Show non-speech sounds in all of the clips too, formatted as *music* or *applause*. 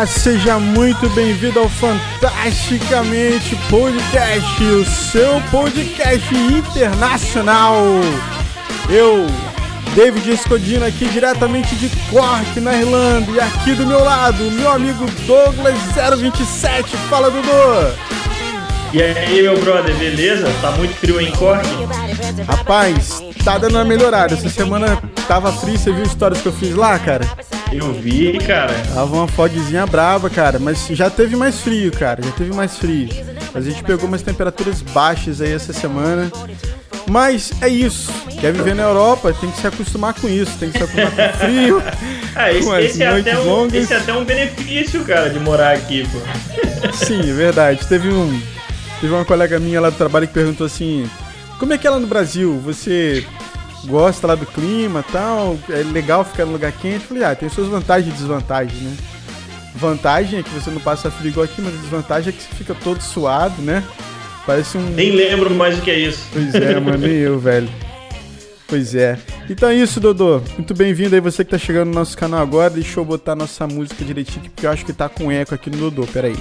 Olá, seja muito bem-vindo ao Fantasticamente Podcast, o seu podcast internacional. Eu, David Escodino, aqui diretamente de Cork, na Irlanda, e aqui do meu lado, meu amigo Douglas027. Fala, Dudu! E aí, meu brother, beleza? Tá muito frio em Cork? Rapaz, tá dando uma melhorada. Essa semana tava frio, você viu as histórias que eu fiz lá, cara? Eu vi, cara. Tava uma fogzinha braba, cara, mas já teve mais frio, cara, já teve mais frio. A gente pegou umas temperaturas baixas aí essa semana. Mas é isso. Quer viver na Europa, tem que se acostumar com isso, tem que se acostumar com frio. *laughs* ah, esse, esse, é até um, esse é até um benefício, cara, de morar aqui, pô. Sim, é verdade. Teve um. Teve uma colega minha lá do trabalho que perguntou assim: Como é que é lá no Brasil? Você gosta lá do clima tal, é legal ficar no lugar quente. Falei, ah, tem suas vantagens e desvantagens, né? Vantagem é que você não passa frio igual aqui, mas a desvantagem é que você fica todo suado, né? Parece um. Nem lembro mais o que é isso. Pois é, mano, nem eu, velho. Pois é. Então é isso, Dodô. Muito bem-vindo aí, você que tá chegando no nosso canal agora. Deixa eu botar nossa música direitinho, porque eu acho que tá com eco aqui no Dodô. Pera aí.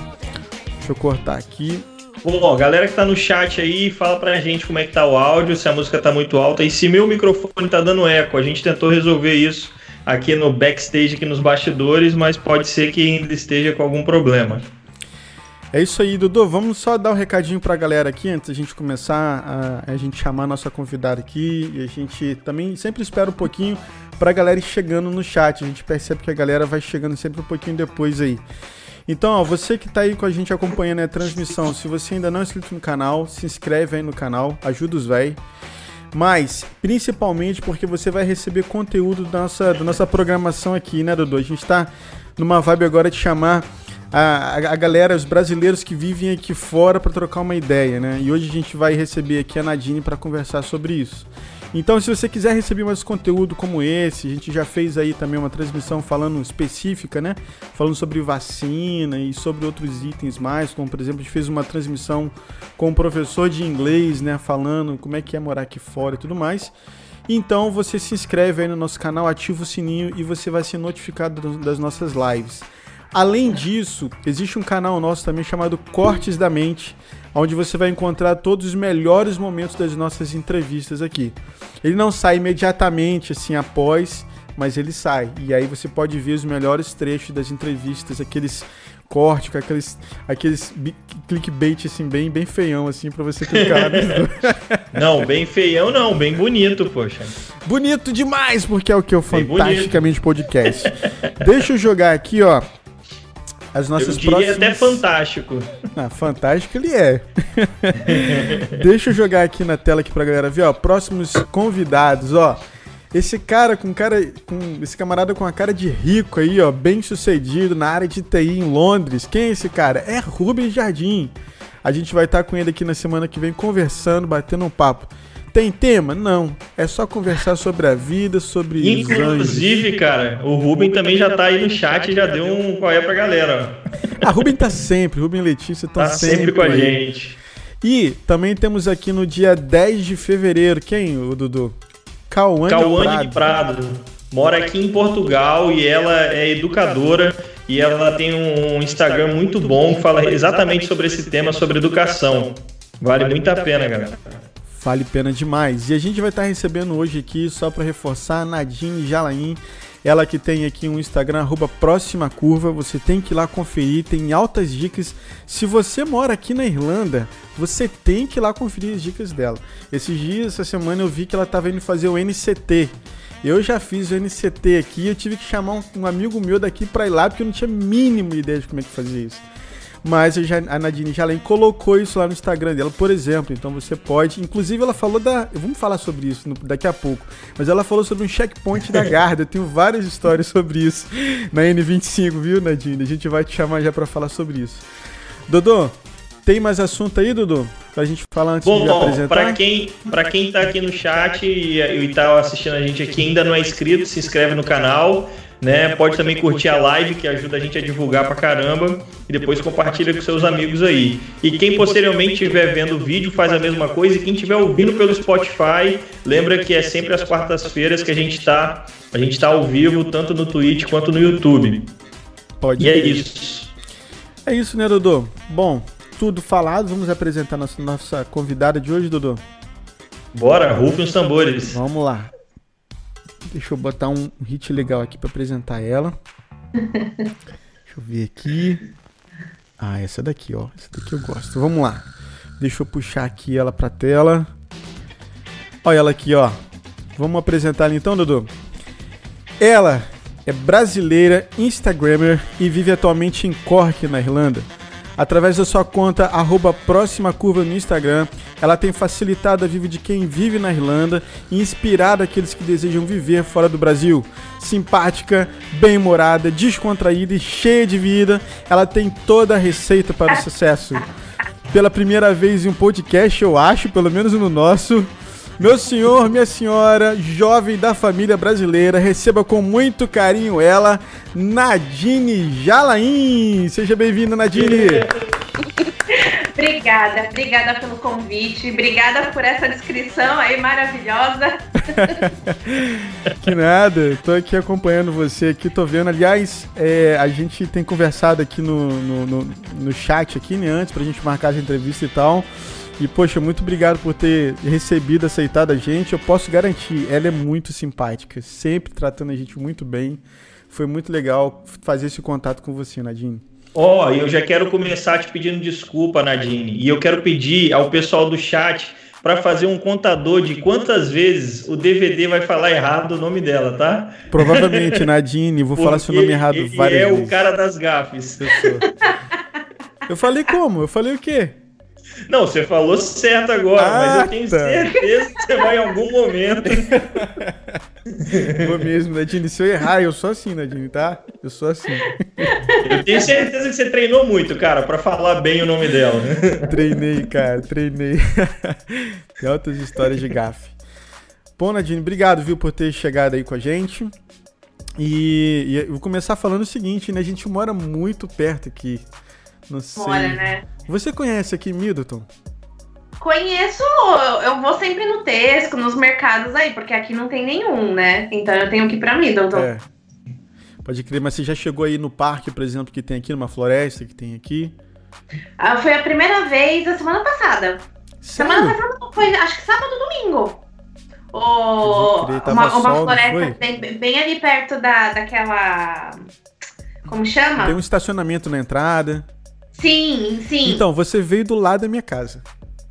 Deixa eu cortar aqui. Bom, galera que tá no chat aí, fala pra gente como é que tá o áudio, se a música tá muito alta e se meu microfone tá dando eco. A gente tentou resolver isso aqui no backstage, aqui nos bastidores, mas pode ser que ainda esteja com algum problema. É isso aí, Dudu. Vamos só dar um recadinho pra galera aqui antes da gente começar a, a gente chamar a nossa convidada aqui. E a gente também sempre espera um pouquinho pra galera ir chegando no chat. A gente percebe que a galera vai chegando sempre um pouquinho depois aí. Então, ó, você que está aí com a gente acompanhando a transmissão, se você ainda não é inscrito no canal, se inscreve aí no canal, ajuda os véi. Mas, principalmente porque você vai receber conteúdo da nossa, da nossa programação aqui, né, Dudu? A gente está numa vibe agora de chamar a, a, galera, os brasileiros que vivem aqui fora para trocar uma ideia, né? E hoje a gente vai receber aqui a Nadine para conversar sobre isso. Então, se você quiser receber mais conteúdo como esse, a gente já fez aí também uma transmissão falando específica, né? Falando sobre vacina e sobre outros itens mais, como por exemplo, a gente fez uma transmissão com um professor de inglês, né? Falando como é que é morar aqui fora e tudo mais. Então, você se inscreve aí no nosso canal, ativa o sininho e você vai ser notificado das nossas lives. Além disso, existe um canal nosso também chamado Cortes da Mente, onde você vai encontrar todos os melhores momentos das nossas entrevistas aqui. Ele não sai imediatamente assim após, mas ele sai. E aí você pode ver os melhores trechos das entrevistas, aqueles cortes, aqueles, aqueles clickbait assim, bem, bem feião, assim, para você clicar. *laughs* não, bem feião não, bem bonito, poxa. Bonito demais, porque é o que? O Fantasticamente Podcast. Deixa eu jogar aqui, ó, as nossas eu próximas... até fantástico. Ah, fantástico ele é. *laughs* Deixa eu jogar aqui na tela aqui pra galera ver, ó. Próximos convidados, ó. Esse cara com cara. Com, esse camarada com a cara de rico aí, ó, bem sucedido na área de TI em Londres. Quem é esse cara? É Rubens Jardim. A gente vai estar com ele aqui na semana que vem conversando, batendo um papo. Tem tema? Não. É só conversar sobre a vida, sobre Inclusive, cara, o Ruben também já tá aí no chat e já deu um qual é pra galera. A Ruben tá sempre, Ruben e Letícia estão tá sempre, sempre com a gente. E também temos aqui no dia 10 de fevereiro, quem, o Dudu? Cauane, Cauane de Prado. Mora aqui em Portugal e ela é educadora e ela tem um Instagram muito bom que fala exatamente sobre esse tema, sobre educação. Vale muito a pena, galera. Vale pena demais. E a gente vai estar recebendo hoje aqui, só para reforçar, Nadine Jalain. Ela que tem aqui um Instagram, arroba próxima curva. Você tem que ir lá conferir, tem altas dicas. Se você mora aqui na Irlanda, você tem que ir lá conferir as dicas dela. Esses dias, essa semana, eu vi que ela estava indo fazer o NCT. Eu já fiz o NCT aqui, eu tive que chamar um, um amigo meu daqui para ir lá, porque eu não tinha mínima ideia de como é que fazia isso. Mas já, a Nadine Jalém colocou isso lá no Instagram dela, por exemplo. Então você pode. Inclusive, ela falou da. Vamos falar sobre isso no, daqui a pouco. Mas ela falou sobre um checkpoint da *laughs* Garda. Eu tenho várias histórias sobre isso na N25, viu, Nadine? A gente vai te chamar já para falar sobre isso. Dodô, tem mais assunto aí, Dudu? Pra gente falar antes bom, de apresentar? Pra quem, pra quem tá aqui no chat e, e tá assistindo a gente aqui ainda não é inscrito, se inscreve no canal né? Pode também curtir a live, que ajuda a gente a divulgar pra caramba, e depois compartilha com seus amigos aí. E quem posteriormente estiver vendo o vídeo faz a mesma coisa, e quem estiver ouvindo pelo Spotify, lembra que é sempre às quartas-feiras que a gente está a gente tá ao vivo, tanto no Twitch quanto no YouTube. Pode e é isso. É isso, né, Dodô? Bom, tudo falado, vamos apresentar nossa, nossa convidada de hoje, Dodô. Bora, rufem os tambores. Vamos lá. Deixa eu botar um hit legal aqui para apresentar ela. *laughs* Deixa eu ver aqui. Ah, essa daqui, ó. Essa daqui eu gosto. Vamos lá. Deixa eu puxar aqui ela pra tela. Olha ela aqui, ó. Vamos apresentar ela então, Dudu? Ela é brasileira, Instagrammer e vive atualmente em Cork, na Irlanda. Através da sua conta arroba próxima curva no Instagram, ela tem facilitado a vida de quem vive na Irlanda e inspirado aqueles que desejam viver fora do Brasil. Simpática, bem-humorada, descontraída e cheia de vida, ela tem toda a receita para o sucesso. Pela primeira vez em um podcast, eu acho, pelo menos no nosso, meu senhor, minha senhora, jovem da família brasileira, receba com muito carinho ela, Nadine Jalaim. Seja bem-vinda, Nadine. *laughs* obrigada, obrigada pelo convite, obrigada por essa descrição aí maravilhosa. *laughs* que nada, tô aqui acompanhando você aqui, tô vendo. Aliás, é, a gente tem conversado aqui no, no, no, no chat aqui, né, antes pra gente marcar essa entrevista e tal. E, poxa, muito obrigado por ter recebido, aceitado a gente. Eu posso garantir, ela é muito simpática, sempre tratando a gente muito bem. Foi muito legal fazer esse contato com você, Nadine. Ó, oh, eu já quero começar te pedindo desculpa, Nadine. E eu quero pedir ao pessoal do chat para fazer um contador de quantas vezes o DVD vai falar errado o nome dela, tá? Provavelmente, *laughs* Nadine, vou Porque falar seu nome errado várias é vezes. É o cara das gafes. Eu falei como? Eu falei o quê? Não, você falou certo agora, ah, mas eu tenho tá. certeza que você vai em algum momento. Vou mesmo, Nadine. Se eu errar, eu sou assim, Nadine, tá? Eu sou assim. Eu tenho certeza que você treinou muito, cara, para falar bem o nome dela. Treinei, cara, treinei. Tem altas histórias de gafe. Bom, Nadine, obrigado, viu, por ter chegado aí com a gente. E, e eu vou começar falando o seguinte, né? A gente mora muito perto aqui. Não sei. Mora, né? Você conhece aqui Middleton? Conheço, eu vou sempre no Tesco, nos mercados aí, porque aqui não tem nenhum, né? Então eu tenho que ir pra Middleton. É. Pode crer, mas você já chegou aí no parque, por exemplo, que tem aqui, numa floresta que tem aqui? Ah, foi a primeira vez a semana passada. Sério? Semana passada foi, acho que sábado ou domingo. O, crer, uma, uma sol, floresta bem, bem, ali perto da, daquela. Como chama? Tem um estacionamento na entrada. Sim, sim. Então, você veio do lado da minha casa.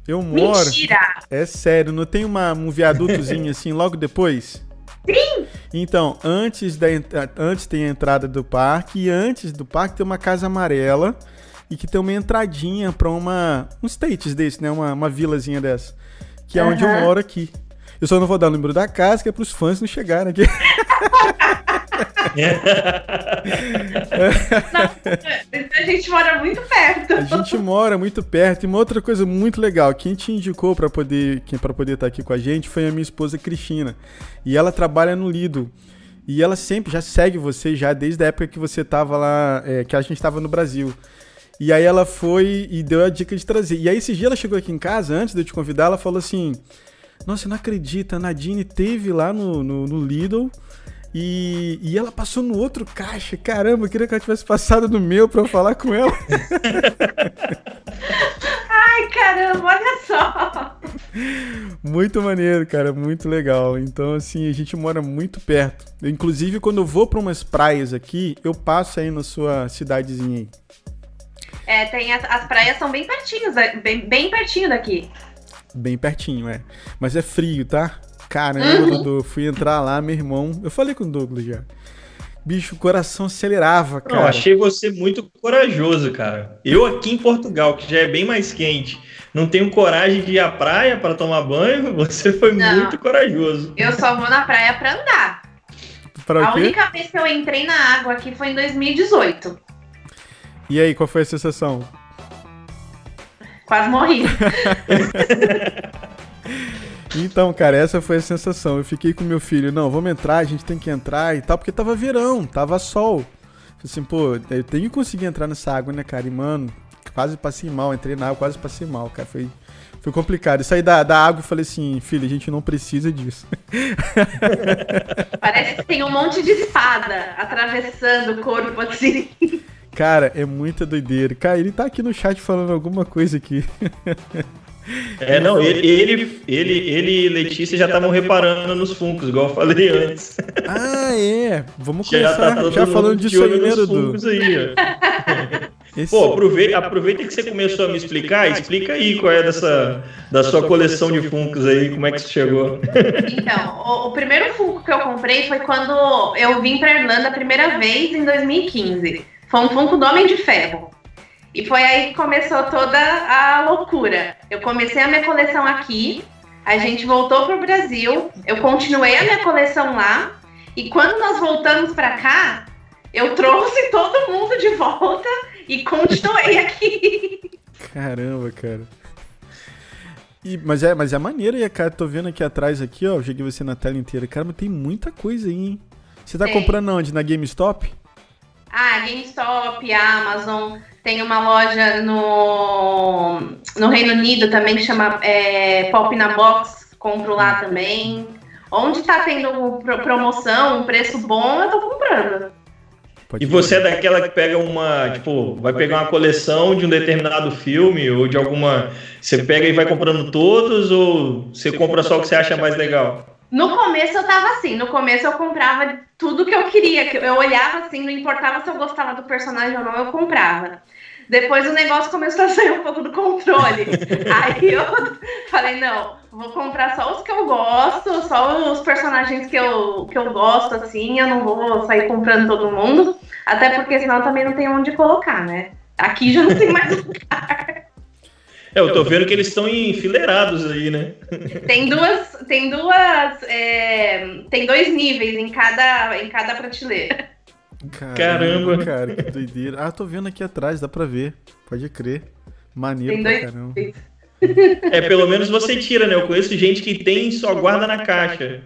Eu moro. Mentira! É sério, não tem uma, um viadutozinho *laughs* assim logo depois? Sim! Então, antes, da, antes tem a entrada do parque e antes do parque tem uma casa amarela e que tem uma entradinha pra uma. um states desse, né? Uma, uma vilazinha dessa. Que é uhum. onde eu moro aqui. Eu só não vou dar o número da casa, que é pros fãs não chegarem aqui. Não, a gente mora muito perto. A gente mora muito perto. E uma outra coisa muito legal, quem te indicou para poder, para poder estar aqui com a gente foi a minha esposa Cristina. E ela trabalha no Lido. E ela sempre já segue você já desde a época que você tava lá, é, que a gente estava no Brasil. E aí ela foi e deu a dica de trazer. E aí esse dia ela chegou aqui em casa, antes de eu te convidar, ela falou assim: Nossa, não acredita, a Nadine teve lá no, no, no Lidl e, e ela passou no outro caixa. Caramba, eu queria que ela tivesse passado no meu pra eu falar com ela. *laughs* Ai, caramba, olha só. Muito maneiro, cara, muito legal. Então, assim, a gente mora muito perto. Inclusive, quando eu vou para umas praias aqui, eu passo aí na sua cidadezinha aí. É, tem as, as praias são bem pertinho, bem, bem pertinho daqui. Bem pertinho, é. Mas é frio, tá? Caramba, uhum. Dudu, fui entrar lá, meu irmão. Eu falei com o Douglas já. Bicho, o coração acelerava, cara. Não, achei você muito corajoso, cara. Eu aqui em Portugal, que já é bem mais quente, não tenho coragem de ir à praia para tomar banho. *laughs* Você foi não, muito corajoso. Eu só vou na praia para andar. Pra a única vez que eu entrei na água aqui foi em 2018. E aí, qual foi a sensação? Quase morri. *laughs* Então, cara, essa foi a sensação. Eu fiquei com meu filho, não, vamos entrar, a gente tem que entrar e tal, porque tava verão, tava sol. Assim, pô, eu tenho que conseguir entrar nessa água, né, cara? E, mano, quase passei mal, entrei na água, quase passei mal, cara. Foi, foi complicado. Eu saí da, da água e falei assim, filho, a gente não precisa disso. Parece que tem um monte de espada atravessando o corpo assim. *laughs* Cara, é muita doideira. Cara, ele tá aqui no chat falando alguma coisa aqui. É, não, ele, ele, ele, ele e Letícia já estavam reparando nos funcos, igual eu falei antes. Ah, é. Vamos começar já, tá já falando disso aí, né, Dudu? Aí, *laughs* Esse... Pô, aproveita, aproveita que você começou a me explicar, explica aí qual é dessa da sua coleção de Funkos aí, como é que você chegou. Então, o, o primeiro Funko que eu comprei foi quando eu vim pra Irlanda a primeira vez em 2015. Foi um Funko do Homem de Ferro. E foi aí que começou toda a loucura. Eu comecei a minha coleção aqui, a gente voltou para o Brasil, eu continuei a minha coleção lá, e quando nós voltamos para cá, eu trouxe todo mundo de volta e continuei *laughs* aqui. Caramba, cara. E, mas, é, mas é maneiro, e cara, tô vendo aqui atrás aqui, ó, eu joguei você na tela inteira. Cara, mas tem muita coisa aí, hein? Você tá comprando onde? Na GameStop? Ah, GameStop, Amazon. Tem uma loja no, no Reino Unido também que chama é, Pop na Box. Compro lá também. Onde tá tendo promoção, um preço bom, eu tô comprando. e você é daquela que pega uma, tipo, vai pegar uma coleção de um determinado filme ou de alguma. Você pega e vai comprando todos ou você compra só o que você acha mais legal? No começo eu tava assim, no começo eu comprava tudo que eu queria, eu olhava assim, não importava se eu gostava do personagem ou não, eu comprava. Depois o negócio começou a sair um pouco do controle. *laughs* Aí eu falei, não, vou comprar só os que eu gosto, só os personagens que eu, que eu gosto, assim, eu não vou sair comprando todo mundo. Até porque senão também não tem onde colocar, né? Aqui já não tem mais *laughs* lugar. É, eu tô vendo que eles estão enfileirados aí, né? Tem duas, tem duas, é, tem dois níveis em cada, em cada prateleira. Caramba, caramba, cara, que doideira. Ah, tô vendo aqui atrás, dá pra ver. Pode crer. Maneiro tem pra caramba. É, pelo menos você tira, né? Eu conheço gente que tem e só guarda na caixa.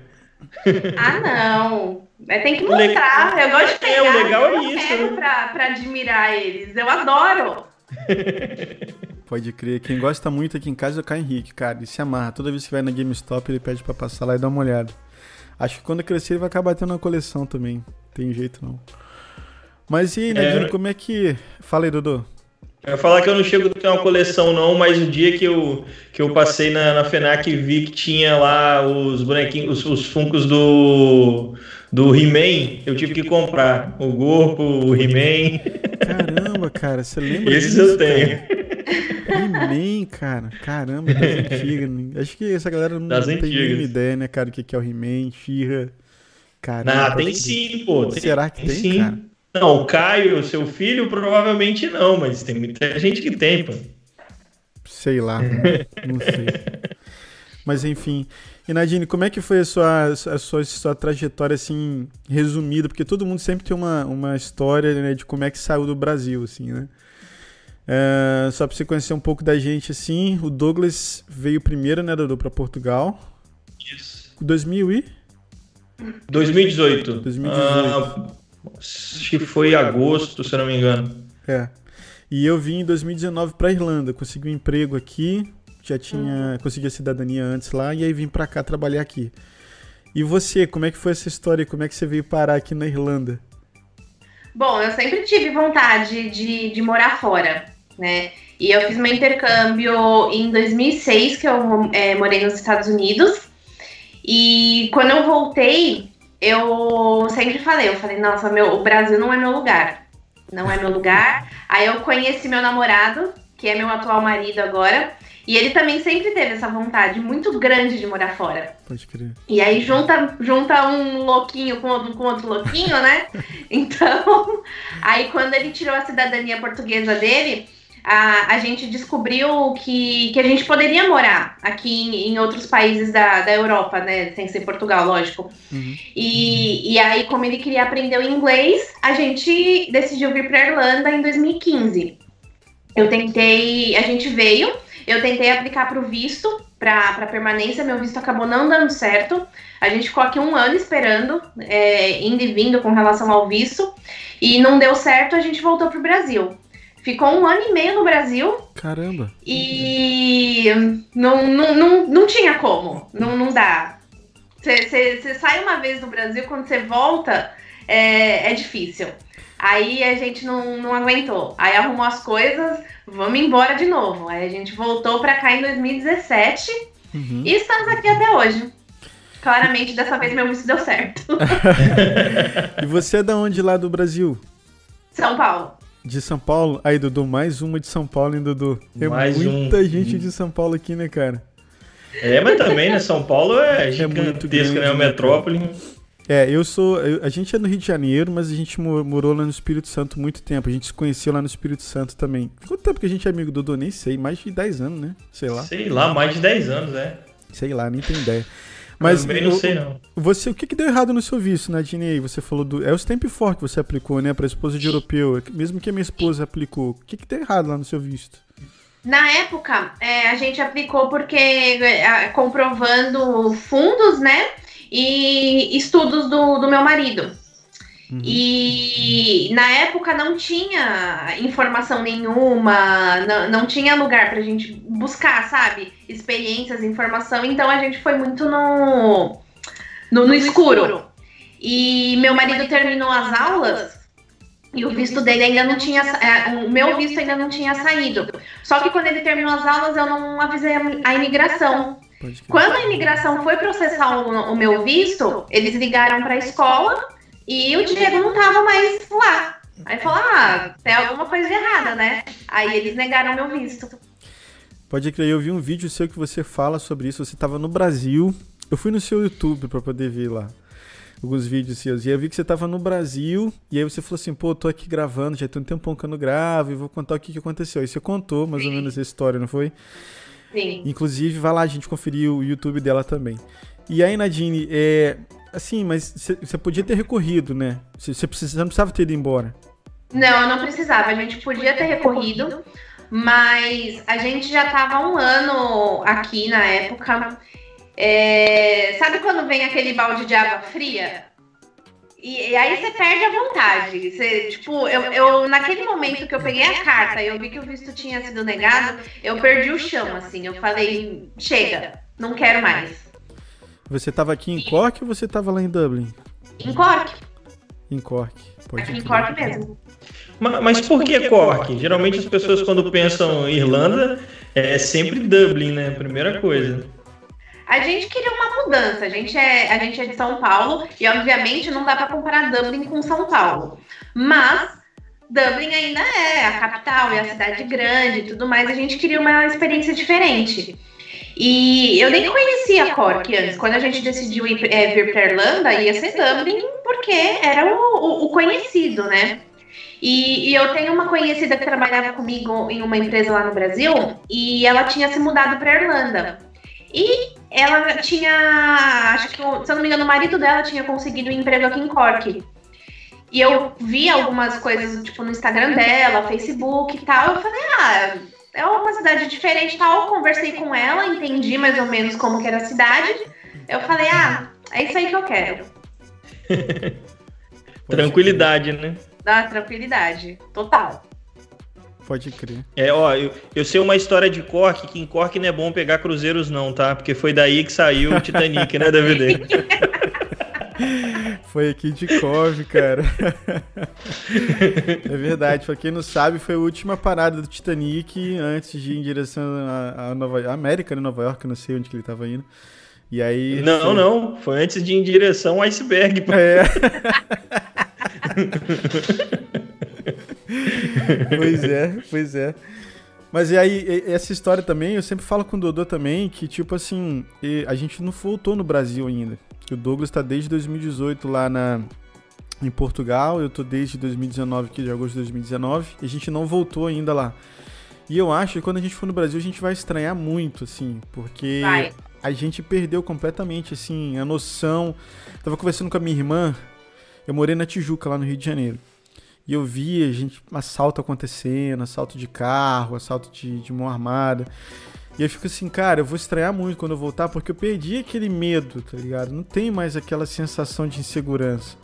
Ah, não. Mas tem que mostrar. Eu gosto de pegar. É, o legal é isso. Né? Pra, pra admirar eles. Eu adoro. *laughs* Pode crer. Quem gosta muito aqui em casa é o Caio Henrique, cara. Ele se amarra. Toda vez que vai na GameStop, ele pede pra passar lá e dar uma olhada. Acho que quando crescer ele vai acabar tendo uma coleção também. Tem jeito não. Mas e aí, Nadine, é... como é que. Fala aí, Dudu. Eu ia falar que eu não chego a ter uma coleção, não, mas o dia que eu, que eu passei na, na FENAC e vi que tinha lá os bonequinhos, os, os funcos do, do He-Man, eu tive que comprar. O Gorpo, o He-Man. Caramba, cara, você lembra Esses disso, eu tenho. *laughs* He-Man, cara. Caramba, das *laughs* antigas. Acho que essa galera não, não tem nenhuma ideia, né, cara, o que é o He-Man, She-Ra. Caramba. Não, tem sim, pô. Tem, Será que tem, sim. cara? Não, o Caio, seu filho, provavelmente não, mas tem muita gente que tem, pô. Sei lá, não sei. *laughs* Mas enfim. E Nadine, como é que foi a sua, a sua, a sua trajetória, assim, resumida? Porque todo mundo sempre tem uma, uma história, né, de como é que saiu do Brasil, assim, né? É, só pra você conhecer um pouco da gente, assim, o Douglas veio primeiro, né, Dudu, pra Portugal. Isso. 2000 e... 2018. 2018. Ah, acho que foi agosto, se eu não me engano. É. E eu vim em 2019 pra Irlanda, consegui um emprego aqui, já tinha consegui a cidadania antes lá, e aí vim pra cá trabalhar aqui. E você, como é que foi essa história? Como é que você veio parar aqui na Irlanda? Bom, eu sempre tive vontade de, de morar fora, né? E eu fiz meu intercâmbio em 2006, que eu é, morei nos Estados Unidos. E quando eu voltei, eu sempre falei, eu falei, nossa, meu, o Brasil não é meu lugar. Não é meu lugar. Aí eu conheci meu namorado, que é meu atual marido agora. E ele também sempre teve essa vontade muito grande de morar fora. Pode crer. E aí junta, junta um louquinho com outro, com outro louquinho, né? *laughs* Então, aí quando ele tirou a cidadania portuguesa dele, a, a gente descobriu que, que a gente poderia morar aqui em, em outros países da, da Europa, né? Sem ser Portugal, lógico. Uhum. E, e aí, como ele queria aprender o inglês, a gente decidiu vir para Irlanda em 2015. Eu tentei, a gente veio, eu tentei aplicar para o visto, para permanência, meu visto acabou não dando certo. A gente ficou aqui um ano esperando, é, indo e vindo com relação ao visto, e não deu certo, a gente voltou para o Brasil. Ficou um ano e meio no Brasil. Caramba! E não, não, não, não tinha como, não, não dá. Você sai uma vez do Brasil, quando você volta, é, é difícil. Aí a gente não, não aguentou. Aí arrumou as coisas, vamos embora de novo. Aí a gente voltou para cá em 2017 uhum. e estamos aqui até hoje. Claramente, dessa vez meu visto deu certo. *laughs* e você é da onde lá do Brasil? São Paulo. De São Paulo? Aí, Dudu, mais uma de São Paulo, hein, Dudu? Tem mais muita um... gente de São Paulo aqui, né, cara? É, mas também, né? São Paulo é, *laughs* é gigantesco, né? É uma metrópole. É, eu sou. Eu, a gente é do Rio de Janeiro, mas a gente morou lá no Espírito Santo muito tempo. A gente se conheceu lá no Espírito Santo também. Quanto tempo que a gente é amigo do Dudu? Nem sei. Mais de 10 anos, né? Sei lá. Sei lá, mais de 10 anos, é. Sei lá, nem tem ideia. Mas Também não eu, sei, não. Você, o que, que deu errado no seu visto, Nadine? Você falou do. É o Stamp For que você aplicou, né? Pra esposa de europeu. Mesmo que a minha esposa aplicou. O que, que deu errado lá no seu visto? Na época, é, a gente aplicou porque é, comprovando fundos, né? E estudos do, do meu marido. Uhum. E na época não tinha informação nenhuma, não, não tinha lugar pra gente buscar, sabe? Experiências, informação. Então a gente foi muito no, no, no escuro. E meu marido terminou as aulas e o visto dele ainda não tinha. É, o meu visto ainda não tinha saído. Só que quando ele terminou as aulas, eu não avisei a imigração. Quando a imigração foi processar o, o meu visto, eles ligaram para a escola e o Diego não tava mais lá. Aí falou: ah, tem alguma coisa errada, né? Aí eles negaram meu visto. Pode crer, eu vi um vídeo seu que você fala sobre isso. Você tava no Brasil. Eu fui no seu YouTube para poder ver lá alguns vídeos seus. E eu vi que você tava no Brasil. E aí você falou assim: pô, tô aqui gravando, já tem um tempão que eu não gravo e vou contar o que, que aconteceu. Aí você contou mais Sim. ou menos a história, não foi? Sim. Inclusive, vai lá a gente conferir o YouTube dela também. E aí, Nadine, é, Assim, mas você podia ter recorrido, né? Você não precisava ter ido embora. Não, não precisava. A gente podia ter recorrido, mas a gente já estava um ano aqui na época. É... Sabe quando vem aquele balde de água fria? E, e aí você perde a vontade. Você, tipo, eu, eu, naquele momento que eu peguei a carta e eu vi que o visto tinha sido negado, eu perdi o chão, assim. Eu falei, chega, não quero mais. Você estava aqui em Cork ou você estava lá em Dublin? Em Cork. Em Cork. Pode aqui em Cork mesmo. Mas, mas por que Cork? Geralmente as pessoas quando pensam em Irlanda é sempre Dublin, né? Primeira coisa. A gente queria uma mudança. A gente é, a gente é de São Paulo e obviamente não dá para comparar Dublin com São Paulo. Mas Dublin ainda é a capital, é a cidade grande e tudo mais. A gente queria uma experiência diferente. E eu nem conhecia Cork antes. Quando a gente decidiu ir, é, vir para Irlanda, ia ser Dublin, porque era o, o, o conhecido, né? E, e, eu tenho uma conhecida que trabalhava comigo em uma empresa lá no Brasil e ela tinha se mudado para Irlanda. E ela tinha, acho que, se eu não me engano, o marido dela tinha conseguido um emprego aqui em Cork. E eu vi algumas coisas, tipo, no Instagram dela, Facebook e tal. Eu falei, ah, é uma cidade diferente tal. Conversei com ela, entendi mais ou menos como que era a cidade. Eu falei, ah, é isso aí que eu quero. *laughs* tranquilidade, né? Dá tranquilidade, total. Pode crer. É, ó, eu, eu sei uma história de Cork, que em Cork não é bom pegar cruzeiros não, tá? Porque foi daí que saiu o Titanic, né, DVD? *laughs* Foi aqui de Cove, cara. é verdade. Pra quem não sabe, foi a última parada do Titanic antes de ir em direção à Nova América, né? Nova York, não sei onde que ele tava indo. E aí. Não, foi... não. Foi antes de ir em direção ao iceberg. Pô. É. *laughs* pois é, pois é. Mas e aí, essa história também, eu sempre falo com o Dodô também, que tipo assim, a gente não voltou no Brasil ainda. O Douglas está desde 2018 lá na, em Portugal, eu tô desde 2019 aqui, de agosto de 2019, e a gente não voltou ainda lá. E eu acho que quando a gente for no Brasil, a gente vai estranhar muito, assim, porque vai. a gente perdeu completamente, assim, a noção. Tava conversando com a minha irmã, eu morei na Tijuca, lá no Rio de Janeiro. E eu via gente, assalto acontecendo, assalto de carro, assalto de, de mão armada. E eu fico assim, cara, eu vou estranhar muito quando eu voltar, porque eu perdi aquele medo, tá ligado? Não tem mais aquela sensação de insegurança.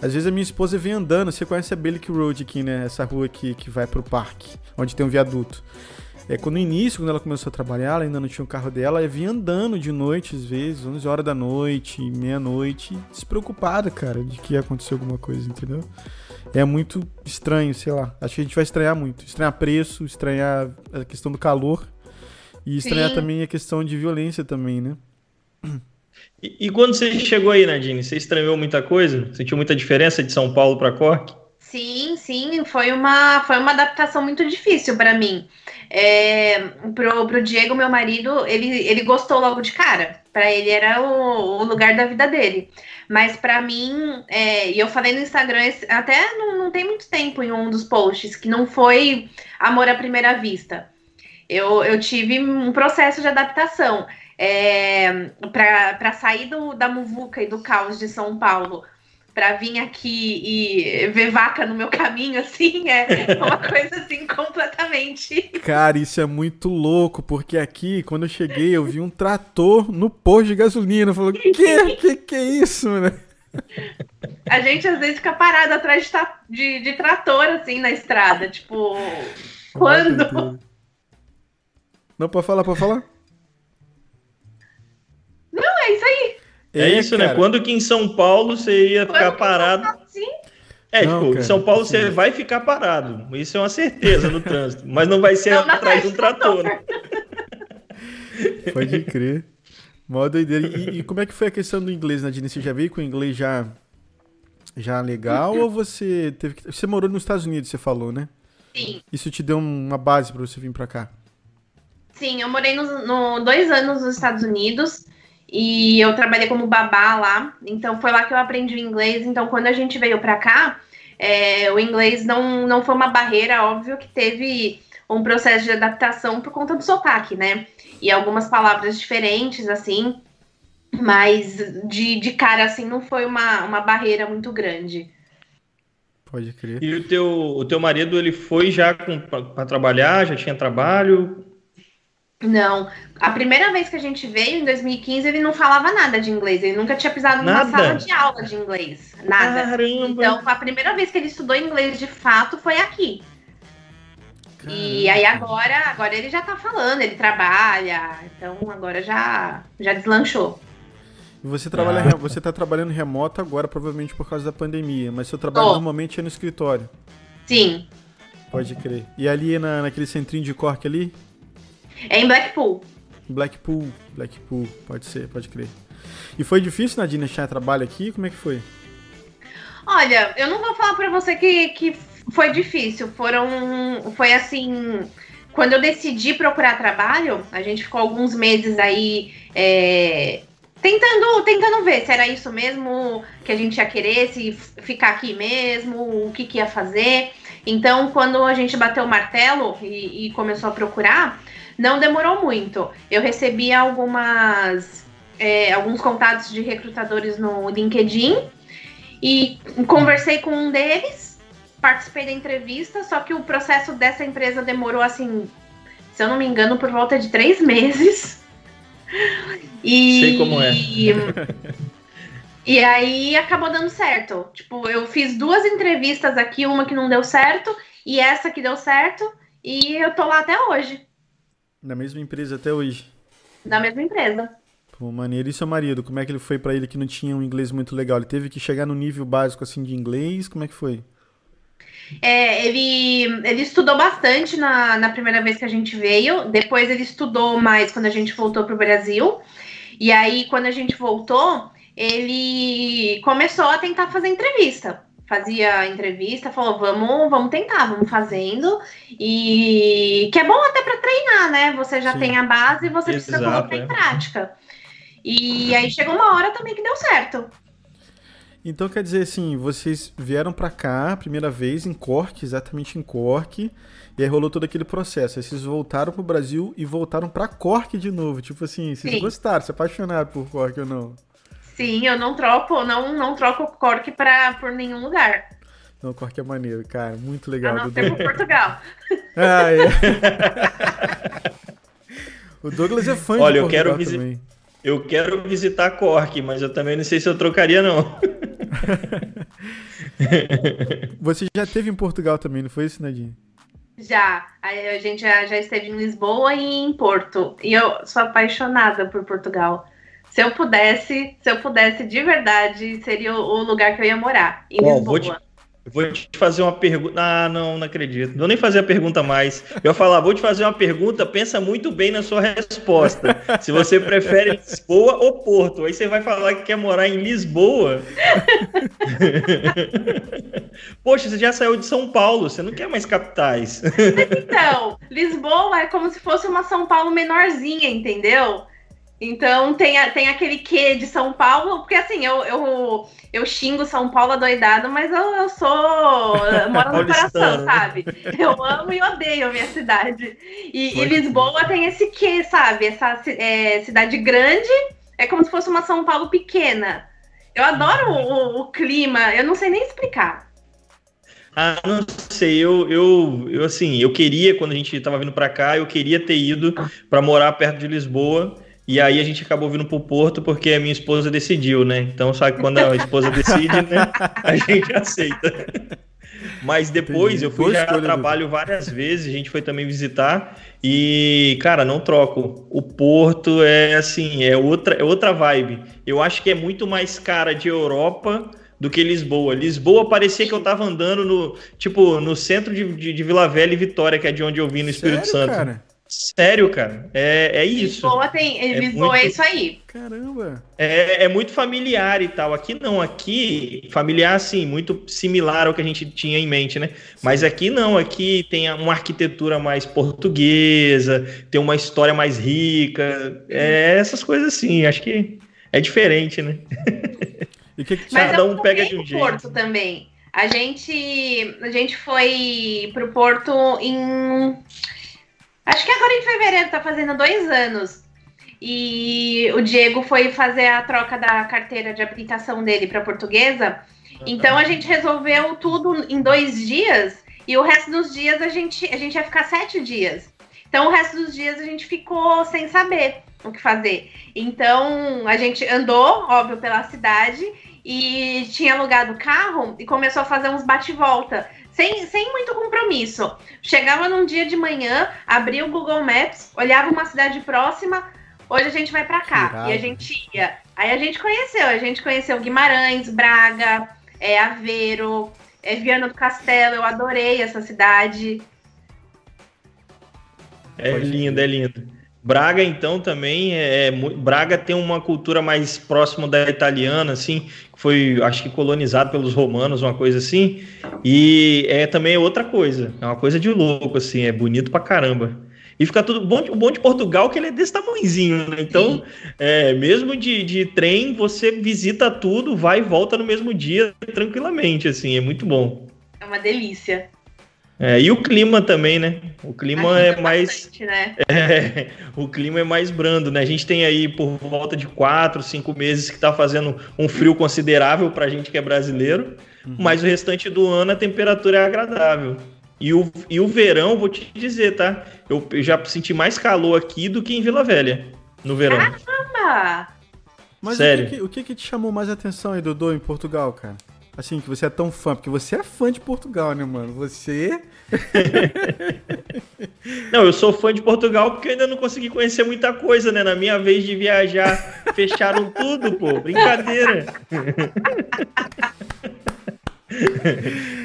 Às vezes a minha esposa vem andando, você conhece a Bellick Road aqui, né? Essa rua aqui que vai pro parque, onde tem um viaduto. É, quando no início, quando ela começou a trabalhar, ela ainda não tinha o um carro dela, ela vinha andando de noite, às vezes, 11 horas da noite, meia-noite, despreocupada, cara, de que ia acontecer alguma coisa, entendeu? É muito estranho, sei lá. Acho que a gente vai estranhar muito. Estranhar preço, estranhar a questão do calor e estranhar Sim. também a questão de violência também, né? E, e, quando você chegou aí, Nadine, você estranhou muita coisa? Sentiu muita diferença de São Paulo para Cork? Sim, sim, foi uma, foi uma adaptação muito difícil para mim. É, pro, pro Diego, meu marido, ele, ele gostou logo de cara. Para ele era o, o, lugar da vida dele. Mas para mim, é, e eu falei no Instagram, até não, não tem muito tempo em um dos posts, que não foi amor à primeira vista. Eu, eu tive um processo de adaptação é, para sair do, da muvuca e do caos de São Paulo para vir aqui e ver vaca no meu caminho, *laughs* assim, é uma coisa assim completamente. *laughs* Cara, isso é muito louco, porque aqui, quando eu cheguei, eu vi um trator no posto de gasolina. Falou, que, que que é isso, né? A gente às vezes fica parado atrás de, de, de trator, assim, na estrada. Tipo, quando? Não, pode falar, pode falar? Não, é isso aí. É, é isso, né? cara. né? Quando que em São Paulo você ia Quando ficar parado. É, não, tipo, em São Paulo você vai ficar parado. Isso é uma certeza no trânsito. Mas não vai ser não, atrás de um trator. Né? *laughs* Pode crer. Mó doideira. E, e, como é que foi a questão do inglês, Nadine? Você já veio com o inglês já, já legal ou você teve que... Você morou nos Estados Unidos, você falou, né? Sim. Isso te deu uma base para você vir para cá? Sim, eu morei no, no, dois anos nos Estados Unidos. E eu trabalhei como babá lá, então foi lá que eu aprendi o inglês. Então, quando a gente veio para cá, é, o inglês não, não foi uma barreira, óbvio que teve um processo de adaptação por conta do sotaque, né? E algumas palavras diferentes, assim, mas de, de cara, assim, não foi uma, uma barreira muito grande. Pode crer. E o teu, o teu marido, ele foi já para trabalhar, já tinha trabalho? Não. A primeira vez que a gente veio, em 2015, ele não falava nada de inglês. Ele nunca tinha pisado numa nada. sala de aula de inglês. Nada. Caramba. Então, a primeira vez que ele estudou inglês de fato foi aqui. Caramba. E aí agora, agora ele já tá falando, ele trabalha. Então agora já, já deslanchou. Você trabalha, ah. você tá trabalhando remoto agora, provavelmente por causa da pandemia, mas seu trabalho Tô. normalmente é no escritório. Sim. Pode crer. E ali na, naquele centrinho de cork ali? É em Blackpool. Blackpool, Blackpool, pode ser, pode crer. E foi difícil, Nadine, achar trabalho aqui? Como é que foi? Olha, eu não vou falar para você que, que foi difícil. Foram. Foi assim. Quando eu decidi procurar trabalho, a gente ficou alguns meses aí é, tentando, tentando ver se era isso mesmo que a gente ia querer, se ficar aqui mesmo, o que, que ia fazer. Então, quando a gente bateu o martelo e, e começou a procurar, não demorou muito. Eu recebi algumas é, alguns contatos de recrutadores no LinkedIn e conversei com um deles, participei da entrevista, só que o processo dessa empresa demorou assim, se eu não me engano, por volta de três meses. *laughs* E, Sei como é. *laughs* E aí acabou dando certo. Tipo, eu fiz duas entrevistas aqui, uma que não deu certo e essa que deu certo, e eu tô lá até hoje. Na mesma empresa até hoje? Na mesma empresa. Pô, maneiro. E seu marido, como é que ele foi para ele que não tinha um inglês muito legal? Ele teve que chegar no nível básico assim de inglês? Como é que foi? É, ele, ele estudou bastante na, na primeira vez que a gente veio. Depois ele estudou mais quando a gente voltou para o Brasil. E aí, quando a gente voltou, ele começou a tentar fazer entrevista fazia entrevista, falou: vamos, vamos tentar, vamos fazendo. E que é bom até para treinar, né? Você já Sim. tem a base e você Exato, precisa colocar é. em prática. E aí chegou uma hora também que deu certo. Então quer dizer assim, vocês vieram para cá, primeira vez em Cork, exatamente em Cork, e aí rolou todo aquele processo. Aí vocês voltaram pro Brasil e voltaram para Cork de novo. Tipo assim, vocês Sim. gostaram, se apaixonaram por Cork ou não? Sim, eu não troco, não, não troco o Cork pra, por nenhum lugar. Não, o Cork é maneiro, cara. Muito legal. A não ser Portugal. *laughs* Ah, é. *laughs* o Douglas é fã Olha, de Portugal eu quero também. Eu quero visitar Cork, mas eu também não sei se eu trocaria, não. *laughs* Você já teve em Portugal também, não foi isso, Nadine? Já. A gente já, já esteve em Lisboa e em Porto. E eu sou apaixonada por Portugal. Se eu pudesse, se eu pudesse de verdade, seria o lugar que eu ia morar. Em Bom, Lisboa. Vou te, Vou te fazer uma pergunta. Ah, não, não acredito. Não vou nem fazer a pergunta mais. Eu ia falar, vou te fazer uma pergunta, pensa muito bem na sua resposta. Se você prefere Lisboa ou Porto. Aí você vai falar que quer morar em Lisboa. *laughs* Poxa, você já saiu de São Paulo, você não quer mais capitais. Então, Lisboa é como se fosse uma São Paulo menorzinha, entendeu? Então tem, a, tem aquele quê de São Paulo, porque assim, eu, eu, eu xingo São Paulo adoidado, mas eu, eu sou. Eu moro no *laughs* coração, sabe? Eu amo e odeio a minha cidade. E, e Lisboa tem esse quê, sabe? Essa é, cidade grande, é como se fosse uma São Paulo pequena. Eu adoro o, o clima, eu não sei nem explicar. Ah, não sei, eu, eu, eu assim, eu queria, quando a gente estava vindo para cá, eu queria ter ido para morar perto de Lisboa, e aí a gente acabou vindo pro Porto porque a minha esposa decidiu, né? Então, que quando a esposa *laughs* decide, né? A gente aceita. Mas depois Entendi. eu fui já trabalho várias vezes, a gente foi também visitar e, cara, não troco. O Porto é assim, é outra, é outra vibe. Eu acho que é muito mais cara de Europa do que Lisboa. Lisboa parecia que eu tava andando no, tipo, no centro de, de, de Vila Velha e Vitória, que é de onde eu vim no Espírito Sério, Santo. Cara? Sério, cara. É, é isso. Lisboa tem. É Lisboa muito, é isso aí. Caramba. É, é muito familiar e tal. Aqui não, aqui, familiar, assim, muito similar ao que a gente tinha em mente, né? Sim. Mas aqui não, aqui tem uma arquitetura mais portuguesa, tem uma história mais rica. É essas coisas assim, acho que é diferente, né? E que, que *laughs* Cada um pega de um jeito. Porto também. A gente, a gente foi pro Porto em Acho que agora em fevereiro tá fazendo dois anos. E o Diego foi fazer a troca da carteira de habilitação dele para portuguesa. Então a gente resolveu tudo em dois dias e o resto dos dias a gente, a gente ia ficar sete dias. Então o resto dos dias a gente ficou sem saber o que fazer. Então a gente andou, óbvio, pela cidade e tinha alugado carro e começou a fazer uns bate-volta sem, sem muito compromisso. Chegava num dia de manhã, abria o Google Maps, olhava uma cidade próxima, hoje a gente vai para cá. E a gente ia. Aí a gente conheceu, a gente conheceu Guimarães, Braga, é, Aveiro, é, Viana do Castelo, eu adorei essa cidade. É lindo, é lindo. Braga, então, também é, é Braga tem uma cultura mais próxima da italiana, assim, foi, acho que colonizado pelos romanos, uma coisa assim. E é também outra coisa, é uma coisa de louco, assim, é bonito pra caramba. E fica tudo bom. O bom de Portugal que ele é desse tamanhozinho, né? Então, é, mesmo de, de trem, você visita tudo, vai e volta no mesmo dia tranquilamente, assim, é muito bom. É uma delícia. É, e o clima também, né? O clima é mais. Bastante, né? *laughs* É, o clima é mais brando, né? A gente tem aí por volta de quatro, cinco meses que tá fazendo um frio considerável pra gente que é brasileiro, uhum. mas o restante do ano a temperatura é agradável. E o, e o verão, vou te dizer, tá? Eu, eu já senti mais calor aqui do que em Vila Velha, no verão. Caramba! Mas Sério? O, que, o que, que te chamou mais atenção aí, Dodô, em Portugal, cara? Assim, que você é tão fã, porque você é fã de Portugal, né, mano? Você. *laughs* não, eu sou fã de Portugal porque eu ainda não consegui conhecer muita coisa, né? Na minha vez de viajar, *laughs* fecharam tudo, pô. Brincadeira. *laughs*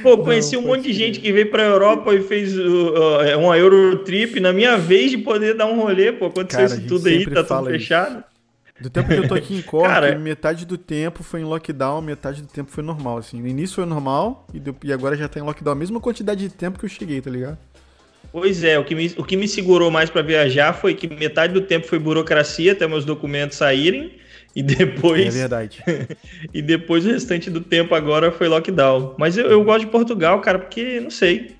Pô, conheci não, um monte de gente que veio pra Europa e fez uh, uh, uma Eurotrip. Na minha vez de poder dar um rolê, pô, aconteceu Cara, isso tudo aí, tá tudo fechado. Isso. Do tempo que eu tô aqui em Cork, Cara, metade do tempo foi em lockdown, metade do tempo foi normal, assim. No início foi normal e, e agora já tá em lockdown. A mesma quantidade de tempo que eu cheguei, tá ligado? Pois é, o que me, o que me segurou mais para viajar foi que metade do tempo foi burocracia até meus documentos saírem e depois. É verdade. *laughs* e depois o restante do tempo agora foi lockdown. Mas eu, eu gosto de Portugal, cara, porque não sei.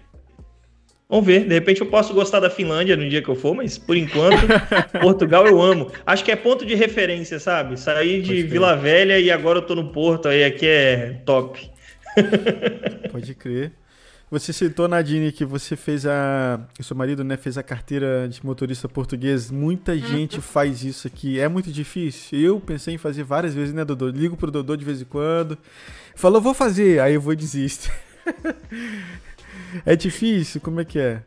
Vamos ver, de repente eu posso gostar da Finlândia no dia que eu for, mas por enquanto, *laughs* Portugal eu amo. Acho que é ponto de referência, sabe? Saí de Vila Velha e agora eu tô no Porto, aí aqui é top. *laughs* Pode crer. Você citou, Nadine, que você fez a. O seu marido, né, fez a carteira de motorista português. Muita uhum. gente faz isso aqui. É muito difícil. Eu pensei em fazer várias vezes, né, Dodô? Ligo pro Dodô de vez em quando. Falou, vou fazer. Aí eu vou e desisto. *laughs* é difícil? Como é que é?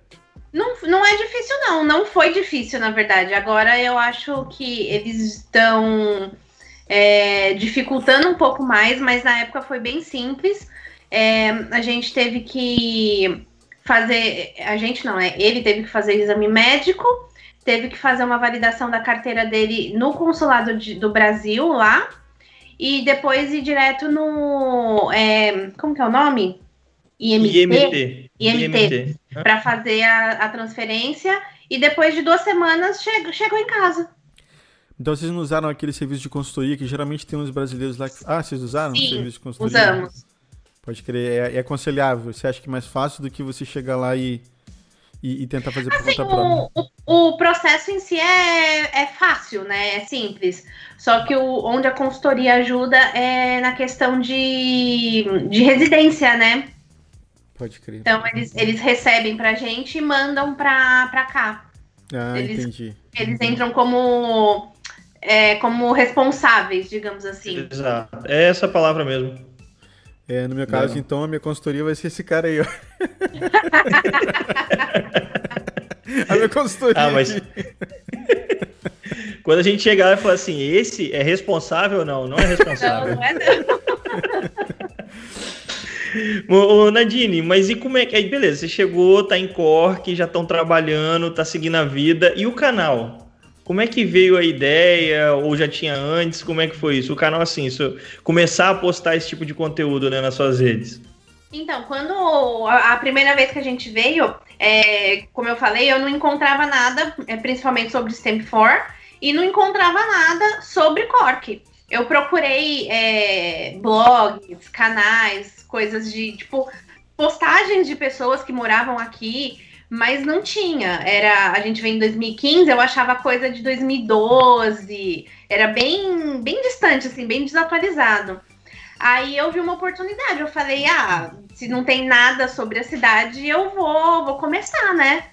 Não, não é difícil, não. Não foi difícil, na verdade. Agora eu acho que eles estão é, dificultando um pouco mais, mas na época foi bem simples. É, a gente teve que fazer. A gente não, é. Ele teve que fazer exame médico, teve que fazer uma validação da carteira dele no consulado de, do Brasil lá. E depois ir direto no. É, como que é o nome? IMT. IMT. IMT, IMT. Para fazer a, a, transferência. E depois de duas semanas chegou, chegou em casa. Então vocês não usaram aquele serviço de consultoria que geralmente tem uns brasileiros lá que... Ah, vocês usaram Sim, o serviço de consultoria? Usamos. Pode crer, é, é, aconselhável. Você acha que é mais fácil do que você chegar lá e, e, e tentar fazer assim, por conta própria? O, o processo em si é, é fácil, né? É simples. Só que o, onde a consultoria ajuda é na questão de, de residência, né? Pode crer. Então eles, eles recebem pra gente e mandam pra, pra cá. Ah, eles, entendi. Eles entram como, é, como responsáveis, digamos assim. Exato. É essa palavra mesmo. É, no meu caso, Não. então, a minha consultoria vai ser esse cara aí, ó. *laughs* a minha consultoria. Ah, mas. Quando a gente chegar e falar assim, esse é responsável ou não? Não é responsável. Não, não é não. Ô, Nadine, mas e como é que. Aí, beleza, você chegou, tá em Cork, já estão trabalhando, tá seguindo a vida. E o canal? Como é que veio a ideia, ou já tinha antes? Como é que foi isso? O canal, assim, isso, começar a postar esse tipo de conteúdo né, nas suas redes. Então, quando a, primeira vez que a gente veio, é, como eu falei, eu não encontrava nada, é, principalmente sobre Stamp 4, e não encontrava nada sobre Cork. Eu procurei é, blogs, canais, coisas de, tipo, postagens de pessoas que moravam aqui, mas não tinha. Era, a gente veio em 2015, eu achava coisa de 2012, era bem, bem distante, assim, bem desatualizado. Aí eu vi uma oportunidade, eu falei, ah, se não tem nada sobre a cidade, eu vou, vou começar, né?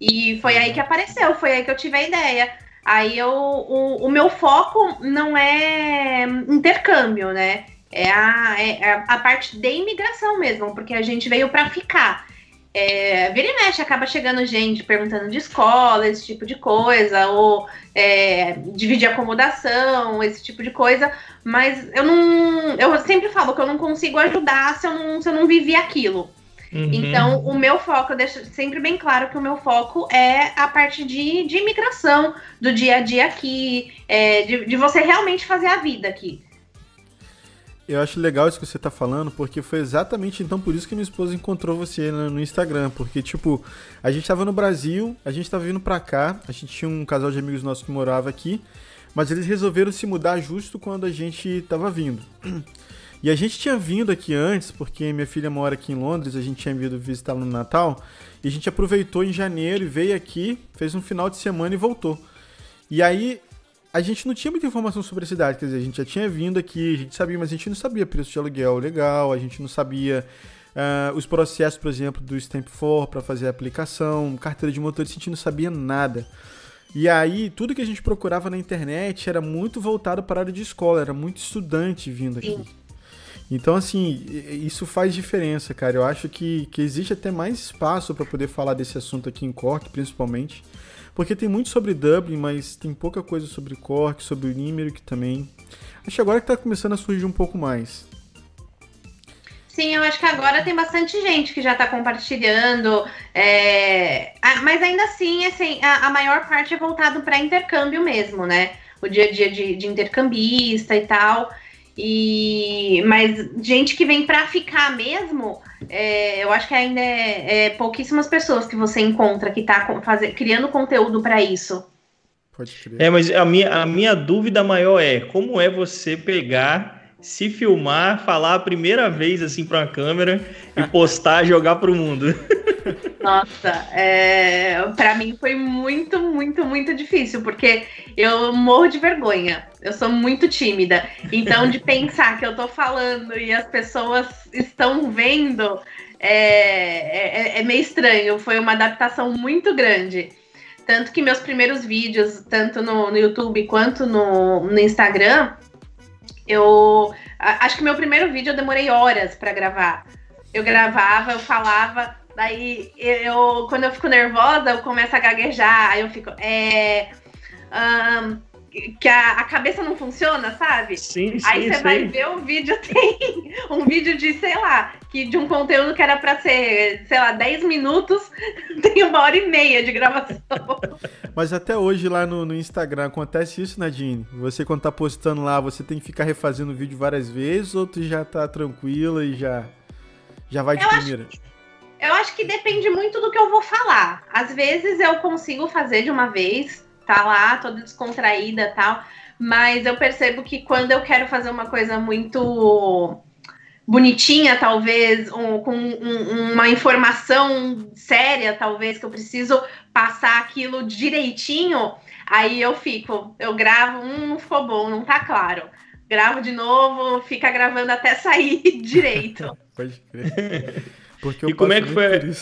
E foi aí que apareceu, foi aí que eu tive a ideia. Aí eu, o, o meu foco não é intercâmbio, né? É a, é a parte de imigração mesmo, porque a gente veio para ficar. É, vira e mexe, acaba chegando gente perguntando de escola, esse tipo de coisa, ou é, dividir acomodação, esse tipo de coisa, mas eu não. Eu sempre falo que eu não consigo ajudar se eu não, se eu não vivi aquilo. Uhum. Então, o meu foco, eu deixo sempre bem claro que o meu foco é a parte de, de imigração, do dia a dia aqui, é, de, de você realmente fazer a vida aqui. Eu acho legal isso que você tá falando, porque foi exatamente então por isso que minha esposa encontrou você no Instagram. Porque, tipo, a gente tava no Brasil, a gente tava vindo pra cá, a gente tinha um casal de amigos nossos que morava aqui, mas eles resolveram se mudar justo quando a gente tava vindo. *clears throat* E a gente tinha vindo aqui antes, porque minha filha mora aqui em Londres, a gente tinha vindo visitá-la no Natal, e a gente aproveitou em janeiro e veio aqui, fez um final de semana e voltou. E aí a gente não tinha muita informação sobre a cidade, quer dizer, a gente já tinha vindo aqui, a gente sabia, mas a gente não sabia preço de aluguel legal, a gente não sabia uh, os processos, por exemplo, do Stamp 4 para fazer a aplicação, carteira de motorista, a gente não sabia nada. E aí, tudo que a gente procurava na internet era muito voltado para a área de escola, era muito estudante vindo aqui. Sim. Então, assim, isso faz diferença, cara. Eu acho que, que existe até mais espaço para poder falar desse assunto aqui em Cork, principalmente. Porque tem muito sobre Dublin, mas tem pouca coisa sobre Cork, sobre o Limerick também. Acho que agora que tá começando a surgir um pouco mais. Sim, eu acho que agora tem bastante gente que já está compartilhando, é... mas ainda assim, assim a, a maior parte é voltado para intercâmbio mesmo, né? O dia a dia de, de intercambista e tal. E mas gente que vem para ficar mesmo, é, eu acho que ainda é, é, pouquíssimas pessoas que você encontra que está criando conteúdo para isso. Pode crer. É, mas a minha, a minha dúvida maior é como é você pegar, se filmar, falar a primeira vez assim para a câmera e *laughs* postar, jogar para o mundo. Nossa, é, para mim foi muito, muito, muito difícil, porque eu morro de vergonha. Eu sou muito tímida. Então, de *laughs* pensar que eu tô falando e as pessoas estão vendo, é, é, é meio estranho. Foi uma adaptação muito grande. Tanto que meus primeiros vídeos, tanto no, no YouTube quanto no, no Instagram, eu acho que meu primeiro vídeo eu demorei horas para gravar. Eu gravava, eu falava, daí eu, quando eu fico nervosa, eu começo a gaguejar, aí eu fico, é. Um, que a, a, cabeça não funciona, sabe? Sim, sim, Aí você vai ver o vídeo, *laughs* tem um vídeo de, sei lá, que de um conteúdo que era pra ser, sei lá, 10 minutos, *laughs* tem uma hora e meia de gravação. *laughs* Mas até hoje lá no, no Instagram acontece isso, Nadine? Você quando tá postando lá, você tem que ficar refazendo o vídeo várias vezes ou tu já tá tranquila e já, já vai de eu primeira? Acho, eu acho que depende muito do que eu vou falar. Às vezes eu consigo fazer de uma vez, tá lá, toda descontraída tal. Mas eu percebo que quando eu quero fazer uma coisa muito bonitinha, talvez, um, com um, uma informação séria, talvez, que eu preciso passar aquilo direitinho, aí eu fico, eu gravo, hum, não ficou bom, não tá claro. Gravo de novo, fica gravando até sair *laughs* direito. Pode crer. Porque eu e como é que foi? *laughs*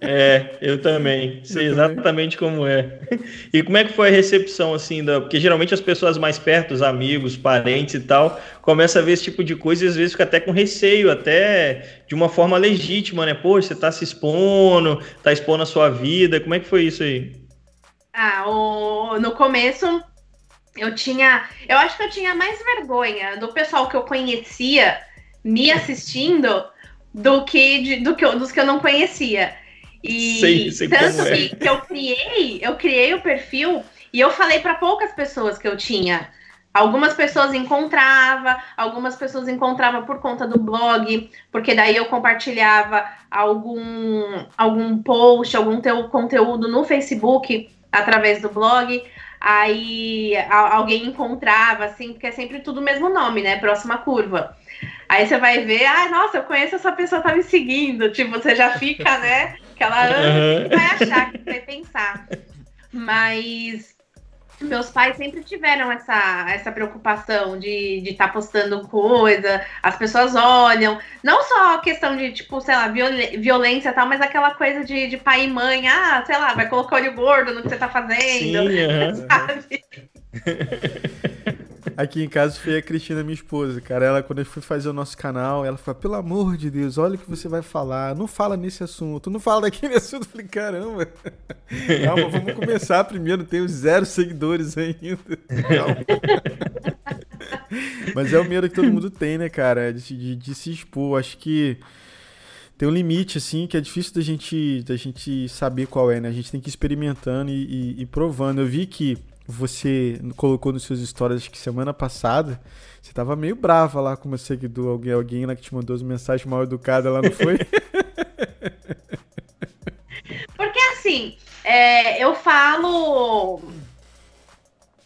É, eu também. Sei eu exatamente também. como é. *laughs* E como é que foi a recepção, assim, da... porque geralmente as pessoas mais perto, os amigos, parentes e tal, começam a ver esse tipo de coisa e às vezes fica até com receio, até de uma forma legítima, né? Pô, você tá se expondo, tá expondo a sua vida. Como é que foi isso aí? Ah, o... no começo eu tinha. Eu acho que eu tinha mais vergonha do pessoal que eu conhecia me assistindo do que, de, do que eu, dos que eu não conhecia. E sei, sei tanto é. que, que eu criei, eu criei o perfil e eu falei para poucas pessoas que eu tinha. Algumas pessoas encontrava, algumas pessoas encontrava por conta do blog, porque daí eu compartilhava algum algum post, algum teu conteúdo no Facebook através do blog. Aí alguém encontrava, assim, porque é sempre tudo o mesmo nome, né? Próxima curva. Aí você vai ver, ah, nossa, eu conheço essa pessoa, tá me seguindo. Tipo, você já fica, *laughs* né? Aquela uhum. vai achar, que vai pensar. Mas meus pais sempre tiveram essa, essa preocupação de estar de tá postando coisa, as pessoas olham. Não só a questão de, tipo, sei lá, violência e tal, mas aquela coisa de, de pai e mãe, ah, sei lá, vai colocar olho gordo no que você tá fazendo. Sim, uhum. *laughs* sabe? *laughs* Aqui em casa foi a Cristina, minha esposa, cara. Ela, quando eu fui fazer o nosso canal, ela falou: pelo amor de Deus, olha o que você vai falar. Não fala nesse assunto, não fala daquele *laughs* assunto. Eu falei, caramba. *laughs* Calma, vamos começar primeiro. Tenho zero seguidores ainda. Calma. Mas é o medo que todo mundo tem, né, cara? De, de, de se expor. Acho que tem um limite, assim, que é difícil da gente, da gente saber qual é, né? A gente tem que ir experimentando e, e, e provando. Eu vi que você colocou nos seus stories, que semana passada, você tava meio brava lá com uma seguidor, alguém, alguém lá que te mandou as mensagens mal educadas lá, não foi? *laughs* Porque assim, é, eu falo.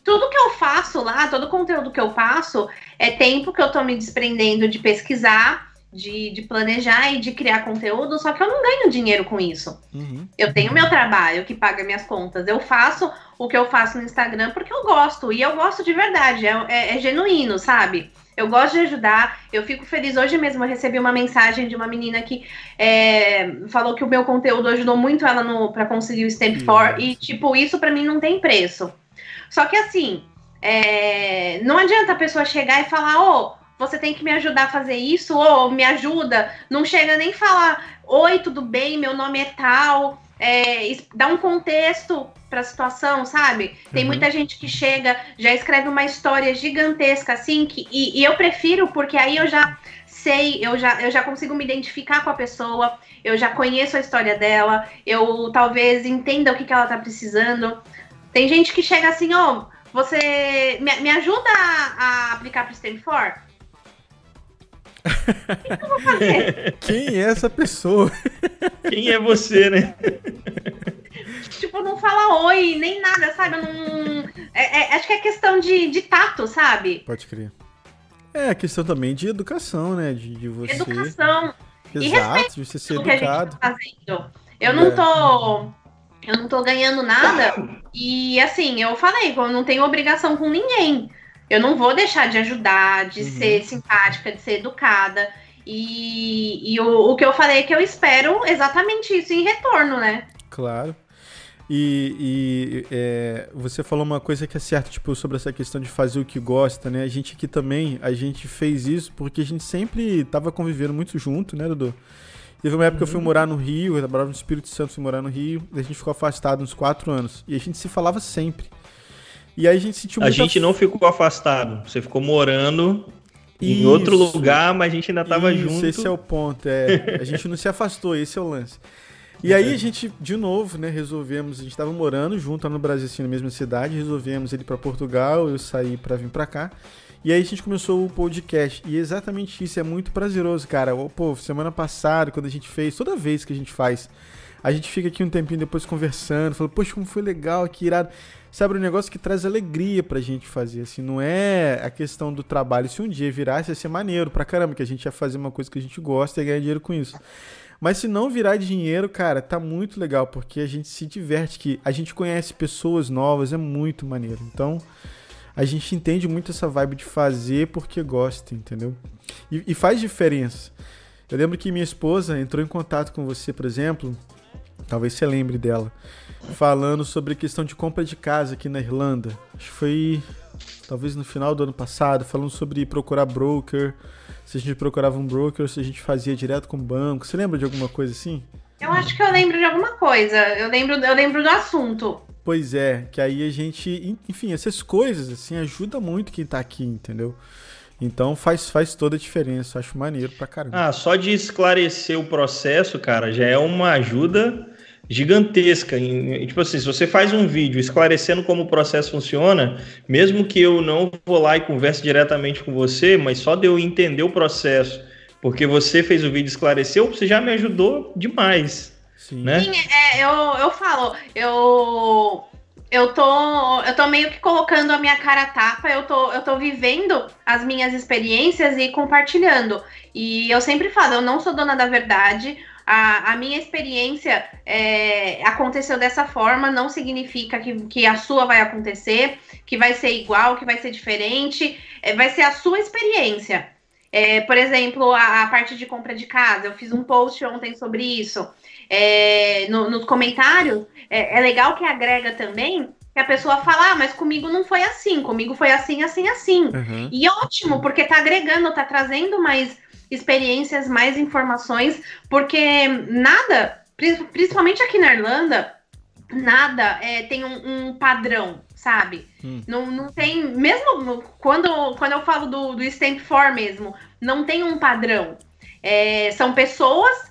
Tudo que eu faço lá, todo o conteúdo que eu faço, é tempo que eu tô me desprendendo de pesquisar de, de, planejar e de criar conteúdo, só que eu não ganho dinheiro com isso. Uhum. Eu tenho meu trabalho que paga minhas contas. Eu faço o que eu faço no Instagram porque eu gosto. E eu gosto de verdade. É, é, é genuíno, sabe? Eu gosto de ajudar. Eu fico feliz. Hoje mesmo eu recebi uma mensagem de uma menina que é, falou que o meu conteúdo ajudou muito ela para conseguir o Stamp for. E, tipo, isso para mim não tem preço. Só que assim, é, não adianta a pessoa chegar e falar, ô. Oh, você tem que me ajudar a fazer isso, ou me ajuda. Não chega nem falar, oi, tudo bem, meu nome é tal. É, dá um contexto para a situação, sabe? Tem uhum. muita gente que chega, já escreve uma história gigantesca assim, que, e, e, eu prefiro, porque aí eu já sei, eu já, eu já consigo me identificar com a pessoa, eu já conheço a história dela, eu talvez entenda o que, que ela tá precisando. Tem gente que chega assim, ó, oh, você me, me ajuda a, a aplicar para o Stanford? *laughs* Quem é essa pessoa? Quem é você, né? tipo, não fala oi, nem nada, sabe? Não... É, é, acho que é questão de, de tato, sabe? Pode crer. É, questão também de educação, né? De, de você. Educação. Exato, de você ser educado. Tá eu não é. tô. Eu não tô ganhando nada. E assim, eu falei, eu não tenho obrigação com ninguém. Eu não vou deixar de ajudar, de uhum. ser simpática, de ser educada. E, e o, o que eu falei é que eu espero exatamente isso em retorno, né? Claro. E, e é, você falou uma coisa que é certa, tipo, sobre essa questão de fazer o que gosta, né? A gente aqui também, a gente fez isso porque a gente sempre tava convivendo muito junto, né, Dudu? Teve uma época que eu fui uhum. morar no Rio, eu morava no Espírito Santo, fui morar no Rio, e a gente ficou afastado uns quatro anos. E a gente se falava sempre. E aí a gente sentiu A gente não ficou afastado, você ficou morando em isso, outro lugar, mas a gente ainda tava isso, junto. Esse é o ponto, é. A gente não se afastou, esse é o lance. E aí a gente, de novo, né, resolvemos, a gente estava morando junto no Brasil, assim, na mesma cidade, resolvemos ir para Portugal, eu saí para vir para cá. E aí a gente começou o podcast. E exatamente isso, é muito prazeroso, cara. Pô, semana passada, quando a gente fez, toda vez que a gente faz, a gente fica aqui um tempinho depois conversando, falando, poxa, como foi legal, que irado. Sabe, um negócio que traz alegria pra gente fazer, assim, não é a questão do trabalho. Se um dia virasse, ia ser maneiro pra caramba, que a gente ia fazer uma coisa que a gente gosta e ganhar dinheiro com isso. Mas se não virar dinheiro, cara, tá muito legal, porque a gente se diverte, que a gente conhece pessoas novas, é muito maneiro. Então, a gente entende muito essa vibe de fazer porque gosta, entendeu? E, e faz diferença. Eu lembro que minha esposa entrou em contato com você, por exemplo, talvez você lembre dela, falando sobre a questão de compra de casa aqui na Irlanda. Acho que foi talvez no final do ano passado, falando sobre procurar broker, se a gente procurava um broker ou se a gente fazia direto com o banco. Você lembra de alguma coisa assim? Eu acho que eu lembro de alguma coisa. Eu lembro, eu lembro do assunto. Pois é, que aí a gente, enfim, essas coisas assim ajuda muito quem tá aqui, entendeu? Então faz, faz toda a diferença, acho maneiro pra caramba. Ah, só de esclarecer o processo, cara, já é uma ajuda gigantesca. Tipo assim, se você faz um vídeo esclarecendo como o processo funciona, mesmo que eu não vou lá e converse diretamente com você, mas só de eu entender o processo, porque você fez o vídeo e esclareceu, você já me ajudou demais. Sim, né? Sim é, eu, eu falo, eu eu tô, eu tô meio que colocando a minha cara a tapa, eu tô, eu tô vivendo as minhas experiências e compartilhando. E eu sempre falo, eu não sou dona da verdade, a, a minha experiência é, aconteceu dessa forma, não significa que, que a sua vai acontecer, que vai ser igual, que vai ser diferente, é, vai ser a sua experiência. É, por exemplo, a, a, parte de compra de casa, eu fiz um post ontem sobre isso. É, no, nos comentários, é, é, legal que agrega também que a pessoa fala, ah, mas comigo não foi assim, comigo foi assim, assim, assim. Uhum. E ótimo, porque tá agregando, tá trazendo mais experiências, mais informações, porque nada, principalmente aqui na Irlanda, nada é, tem um, um padrão, sabe? Hum. Não, não tem, mesmo quando, quando eu falo do, do Stamp for mesmo, não tem um padrão. É, são pessoas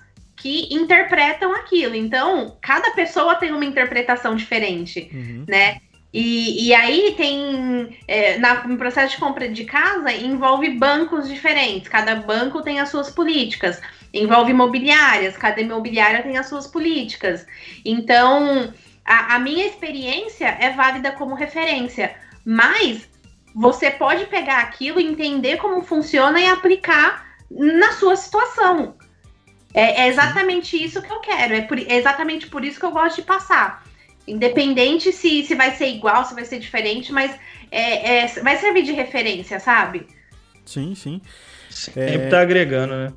que interpretam aquilo. Então, cada pessoa tem uma interpretação diferente, uhum. né? E, e aí tem, é, na, no processo de compra de casa, envolve bancos diferentes. Cada banco tem as suas políticas. Envolve imobiliárias, cada imobiliária tem as suas políticas. Então, a, a minha experiência é válida como referência. Mas você pode pegar aquilo, entender como funciona e aplicar na sua situação. É, é exatamente isso que eu quero. É, por, é exatamente por isso que eu gosto de passar. Independente se, se vai ser igual, se vai ser diferente, mas é, é vai servir de referência, sabe? Sim, sim. Sempre é... tá agregando, né?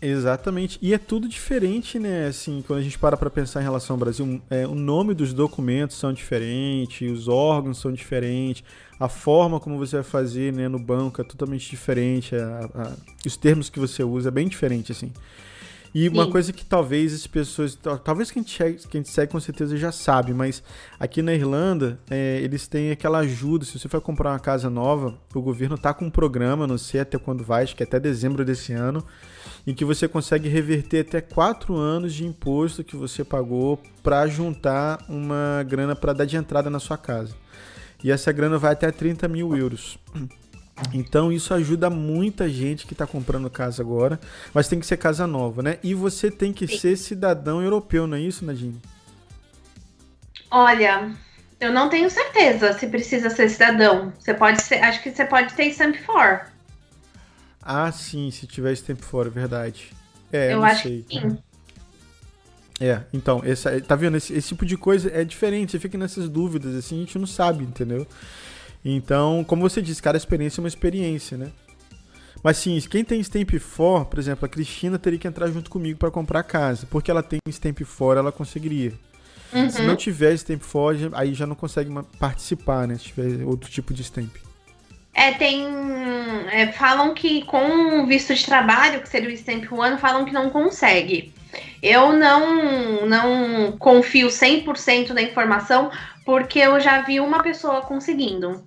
Exatamente. E é tudo diferente, né? Assim, quando a gente para para pensar em relação ao Brasil, é, o nome dos documentos são diferentes, os órgãos são diferentes, a forma como você vai fazer né, no banco é totalmente diferente, a, a, os termos que você usa é bem diferente, assim. E uma Sim. coisa que talvez as pessoas. Talvez quem segue, quem segue com certeza já sabe, mas aqui na Irlanda é, eles têm aquela ajuda. Se você for comprar uma casa nova, o governo tá com um programa, não sei até quando vai, acho que é até dezembro desse ano, em que você consegue reverter até quatro anos de imposto que você pagou para juntar uma grana para dar de entrada na sua casa. E essa grana vai até 30 mil euros. Então isso ajuda muita gente que está comprando casa agora, mas tem que ser casa nova, né? E você tem que Sim. ser cidadão europeu, não é isso, Nadine? Olha, eu não tenho certeza se precisa ser cidadão. Você pode ser, acho que você pode ter stamp for. Ah, sim, se tiver stamp for, é verdade. É, eu, acho sei. que sim. É, então, essa, tá vendo? Esse, esse tipo de coisa é diferente, você fica nessas dúvidas, assim, a gente não sabe, entendeu? Então, como você disse, cada experiência é uma experiência, né? Mas sim, quem tem Stamp 4, por exemplo, a Cristina teria que entrar junto comigo para comprar a casa. Porque ela tem Stamp 4, ela conseguiria. Uhum. Se não tiver Stamp 4, aí já não consegue participar, né? Se tiver outro tipo de Stamp. É, tem. É, falam que com visto de trabalho, que seria o Stamp One, falam que não consegue. Eu não, não confio 100% na informação, porque eu já vi uma pessoa conseguindo.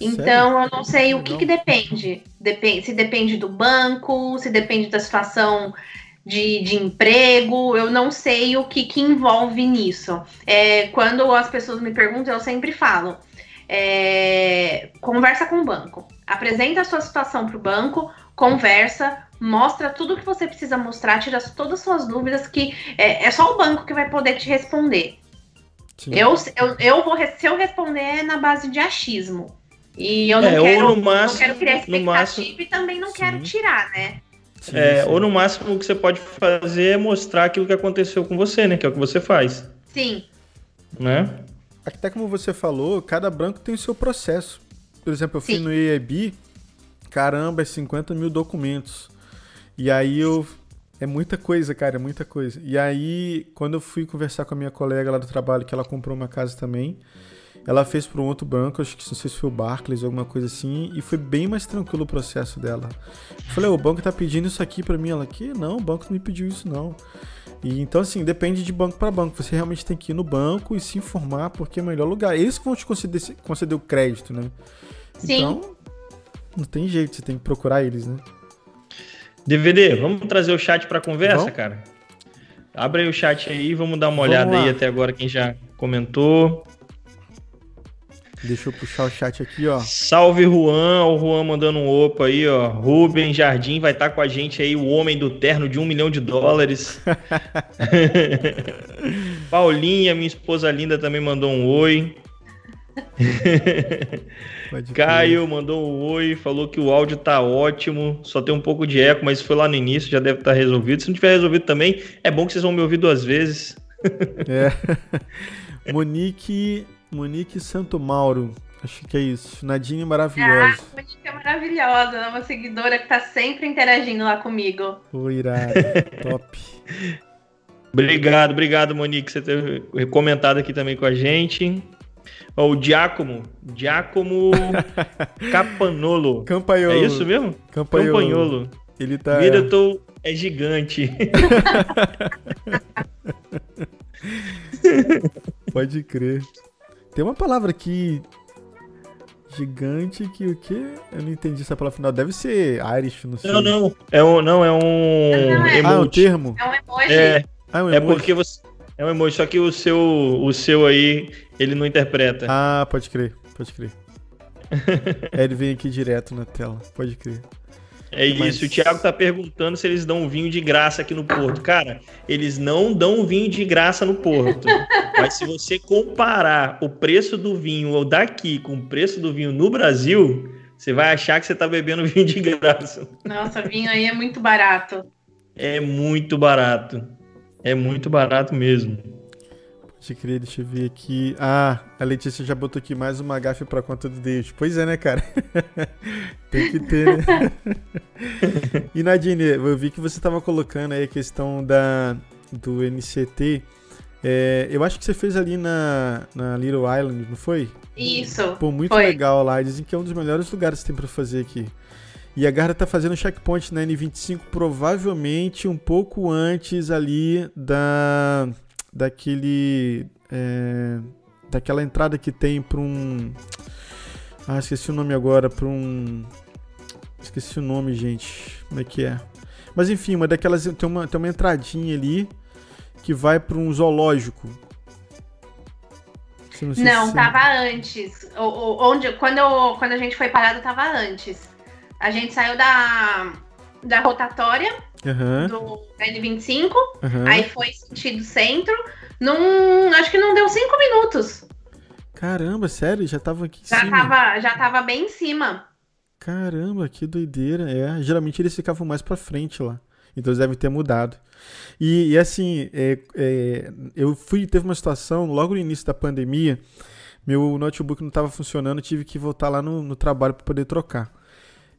Então, Sério? eu não sei o que, que depende. depende. Se depende do banco, se depende da situação de, de emprego, eu não sei o que, que envolve nisso. É, quando as pessoas me perguntam, eu sempre falo: é, conversa com o banco, apresenta a sua situação para o banco, conversa, mostra tudo que você precisa mostrar, tira todas as suas dúvidas, que é, é só o banco que vai poder te responder. Eu, eu, eu vou, se eu responder é na base de achismo. E eu não, é, quero, máximo, não quero criar expectativa máximo, e também não sim. quero tirar, né? Sim, é, sim. Ou no máximo o que você pode fazer é mostrar aquilo que aconteceu com você, né? Que é o que você faz. Sim. Né? Até como você falou, cada branco tem o seu processo. Por exemplo, eu fui no EIB, caramba, é 50 mil documentos. E aí eu. É muita coisa, cara, é muita coisa. E aí, quando eu fui conversar com a minha colega lá do trabalho, que ela comprou uma casa também, ela fez para um outro banco, acho que não sei se foi o Barclays ou alguma coisa assim, e foi bem mais tranquilo o processo dela. Eu falei, o banco tá pedindo isso aqui para mim. Ela, que não, o banco não me pediu isso não. E então, assim, depende de banco para banco. Você realmente tem que ir no banco e se informar, porque é o melhor lugar. Eles que vão te conceder, conceder o crédito, né? Sim. Então, não tem jeito, você tem que procurar eles, né? DVD, vamos trazer o chat para conversa, vamos? cara? Abre aí o chat aí, vamos dar uma vamos olhada lá. aí até agora quem já comentou. Deixa eu puxar o chat aqui, ó. Salve Juan, o Juan mandando um opa aí, ó. Rubem Jardim vai estar tá com a gente aí, o homem do terno de um milhão de dólares. *laughs* Paulinha, minha esposa linda, também mandou um oi. Caio mandou um oi, falou que o áudio tá ótimo, só tem um pouco de eco, mas foi lá no início, já deve estar tá resolvido. Se não tiver resolvido também, é bom que vocês vão me ouvir duas vezes. é. *laughs* Monique Monique Santo Mauro. Acho que é isso. Nadine maravilhosa. Ah, Monique é maravilhosa. É uma seguidora que tá sempre interagindo lá comigo. Ô, irado. *laughs* Top. Obrigado, obrigado, Monique, você ter comentado aqui também com a gente. o Giacomo, Giacomo *laughs* Capanolo. Campaiolo. É isso mesmo? Campaiolo. Campagnolo. Ele tá. Miracle é gigante. *laughs* Pode crer. Tem uma palavra aqui gigante que o quê? Eu não entendi essa palavra final. Deve ser Irish, não sei. Não, não. É um, não, é um emoji. Ah, é um termo? É um emoji. É, ah, é, um é emoji. é porque você é um emoji, só que o seu o seu aí ele não interpreta. Ah, pode crer, pode crer. *laughs* é, ele vem aqui direto na tela, pode crer. É Mas... isso, o Thiago tá perguntando se eles dão vinho de graça aqui no Porto. Cara, eles não dão vinho de graça no Porto. *laughs* Mas se você comparar o preço do vinho daqui com o preço do vinho no Brasil, você vai achar que você tá bebendo *laughs* vinho de graça. Nossa, vinho aí é muito barato. É muito barato. É muito barato mesmo. Pode crer, deixa eu ver aqui. Ah, a Letícia já botou aqui mais uma gafe pra conta do Deus. Pois é, né, cara? *laughs* Tem que ter, né? *laughs* e Nadine, eu vi que você tava colocando aí a questão da, do NCT. É, eu acho que você fez ali na, na Little Island, não foi? Isso. Pô, muito foi. legal lá. Dizem que é um dos melhores lugares que tem pra fazer aqui. E a Garra tá fazendo checkpoint na N25 provavelmente um pouco antes ali da daquele. É, daquela entrada que tem para um. Ah, esqueci o nome agora. Para um. Esqueci o nome, gente. Como é que é? Mas enfim, uma daquelas. Tem uma, tem uma entradinha ali que vai para um zoológico. Não, não tava antes. O, onde, quando, eu, quando a gente foi parado, tava antes. A gente saiu da, da rotatória uhum. do N25, uhum. aí foi sentido centro. Num, acho que não deu cinco minutos. Caramba, sério? Já tava aqui em já cima? Tava, já tava bem em cima. Caramba, que doideira. É, geralmente eles ficavam mais pra frente lá. Então eles devem ter mudado. E, e assim, é, é, eu fui, teve uma situação logo no início da pandemia, meu notebook não estava funcionando, tive que voltar lá no, no trabalho para poder trocar.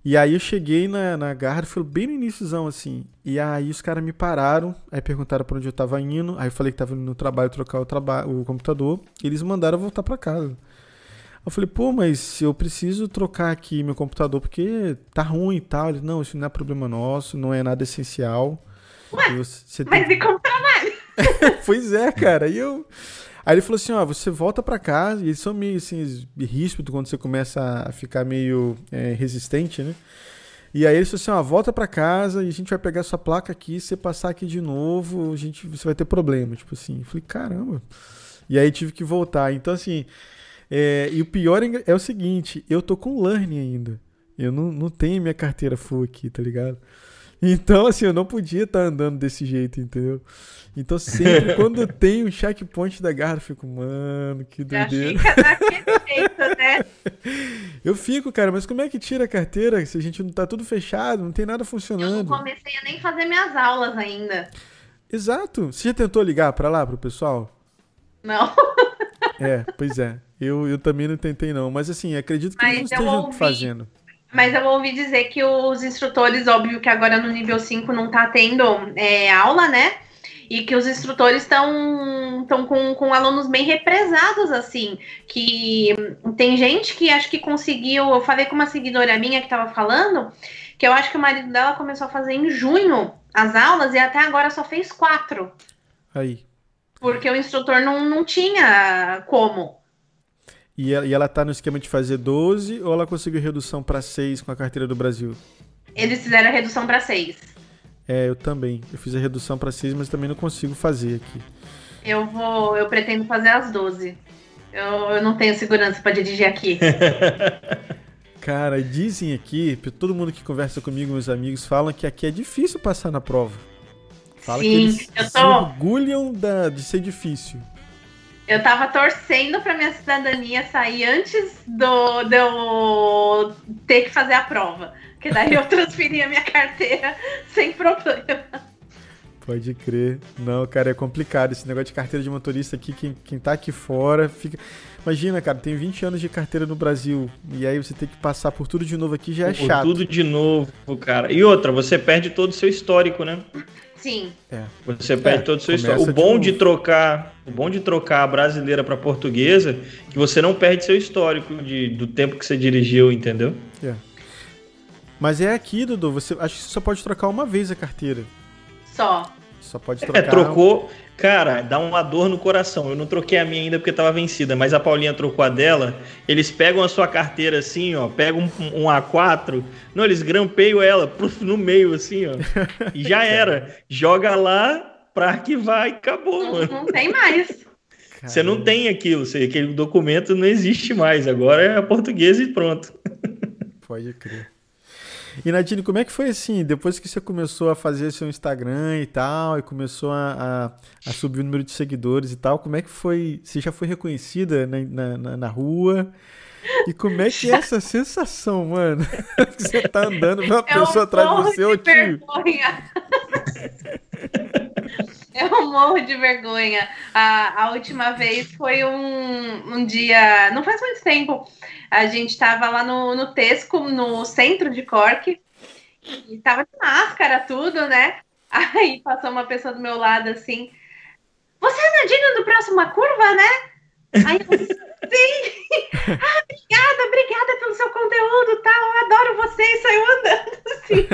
E aí eu cheguei na, na garra, foi bem no iníciozão, assim. E aí os caras me pararam, aí perguntaram pra onde eu tava indo. Aí eu falei que tava indo no trabalho trocar o, traba o computador. E eles mandaram eu voltar pra casa. Eu falei, pô, mas eu preciso trocar aqui meu computador porque tá ruim e tal. Ele, não, isso não é problema nosso, não é nada essencial. Ué, você mas tem... e como trabalho? *laughs* pois é, cara. E eu. Aí ele falou assim, ó, você volta para casa, e eles são meio assim, ríspidos quando você começa a ficar meio é, resistente, né? E aí ele falou assim, ó, volta para casa e a gente vai pegar sua placa aqui, se você passar aqui de novo, a gente, você vai ter problema, tipo assim. Eu falei, caramba. E aí tive que voltar. Então, assim, é, e o pior é, é o seguinte, eu tô com learning ainda. Eu não, não tenho minha carteira full aqui, tá ligado? Então, assim, eu não podia estar andando desse jeito, entendeu? Então, sempre *laughs* quando tem um checkpoint da garra, eu fico, mano, que doideira. Já fica daquele jeito, né? *laughs* Eu fico, cara, mas como é que tira a carteira se a gente não tá tudo fechado, não tem nada funcionando? Eu não comecei a nem fazer minhas aulas ainda. Exato. Você já tentou ligar para lá, pro pessoal? Não. É, pois é. Eu, eu também não tentei, não. Mas assim, acredito que mas eles não estejam ouvi, fazendo. Mas eu ouvi dizer que os instrutores, óbvio que agora no nível 5 não tá tendo é, aula, né? E que os instrutores estão com, com alunos bem represados, assim. Que tem gente que acho que conseguiu. Eu falei com uma seguidora minha que tava falando que eu acho que o marido dela começou a fazer em junho as aulas e até agora só fez quatro. Aí. Porque o instrutor não, não tinha como. E ela, tá no esquema de fazer 12 ou ela conseguiu redução para 6 com a carteira do Brasil? Eles fizeram a redução para 6. É, eu também. Eu fiz a redução para 6, mas também não consigo fazer aqui. Eu vou, eu pretendo fazer as 12. Eu, eu não tenho segurança para dirigir aqui. *laughs* Cara, dizem aqui, todo mundo que conversa comigo, meus amigos, falam que aqui é difícil passar na prova. Fala Sim, que eles tô... se orgulham da, de ser difícil. Eu tava torcendo pra minha cidadania sair antes do, de eu ter que fazer a prova. Que daí eu *laughs* transferia minha carteira *laughs* sem problema. Pode crer. Não, cara, é complicado. Esse negócio de carteira de motorista aqui, quem, quem tá aqui fora fica. Imagina, cara, tem 20 anos de carteira no Brasil. E aí você tem que passar por tudo de novo aqui já é por chato. Tudo de novo, cara. E outra, você perde todo o seu histórico, né? Sim. É. Você perde é, todo o seu histórico. O bom de, de trocar, o bom de trocar a brasileira para portuguesa, que você não perde seu histórico de, do tempo que você dirigiu, entendeu? É. Mas é aqui, Dudu, você acho que você só pode trocar uma vez a carteira. Só. Só pode é, trocar. É, trocou. Cara, dá uma dor no coração. Eu não troquei a minha ainda porque estava vencida, mas a Paulinha trocou a dela. Eles pegam a sua carteira assim, ó, pegam um, um A4, não, eles grampeiam ela no meio assim, ó. E já *laughs* era. Joga lá pra arquivar e acabou, não, mano. Não tem mais. Você não tem aquilo, você, aquele documento não existe mais. Agora é português e pronto. Pode crer. E Nadine, como é que foi assim, depois que você começou a fazer seu Instagram e tal, e começou a, a, a subir o número de seguidores e tal, como é que foi? Você já foi reconhecida na, na, na rua? E como é que é essa sensação, mano? *laughs* você tá andando, uma é pessoa atrás de você, ô tio. *laughs* *laughs* Eu morro de vergonha. A, a última vez foi um, um dia, não faz muito tempo. A gente tava lá no, no Tesco, no centro de Cork, e tava de máscara, tudo, né? *laughs* Aí passou uma pessoa do meu lado assim. Você é Nadine do Próxima Curva, né? Aí eu, sim! *laughs* Ah, obrigada, obrigada pelo seu conteúdo, tal. Eu adoro você e saiu andando assim.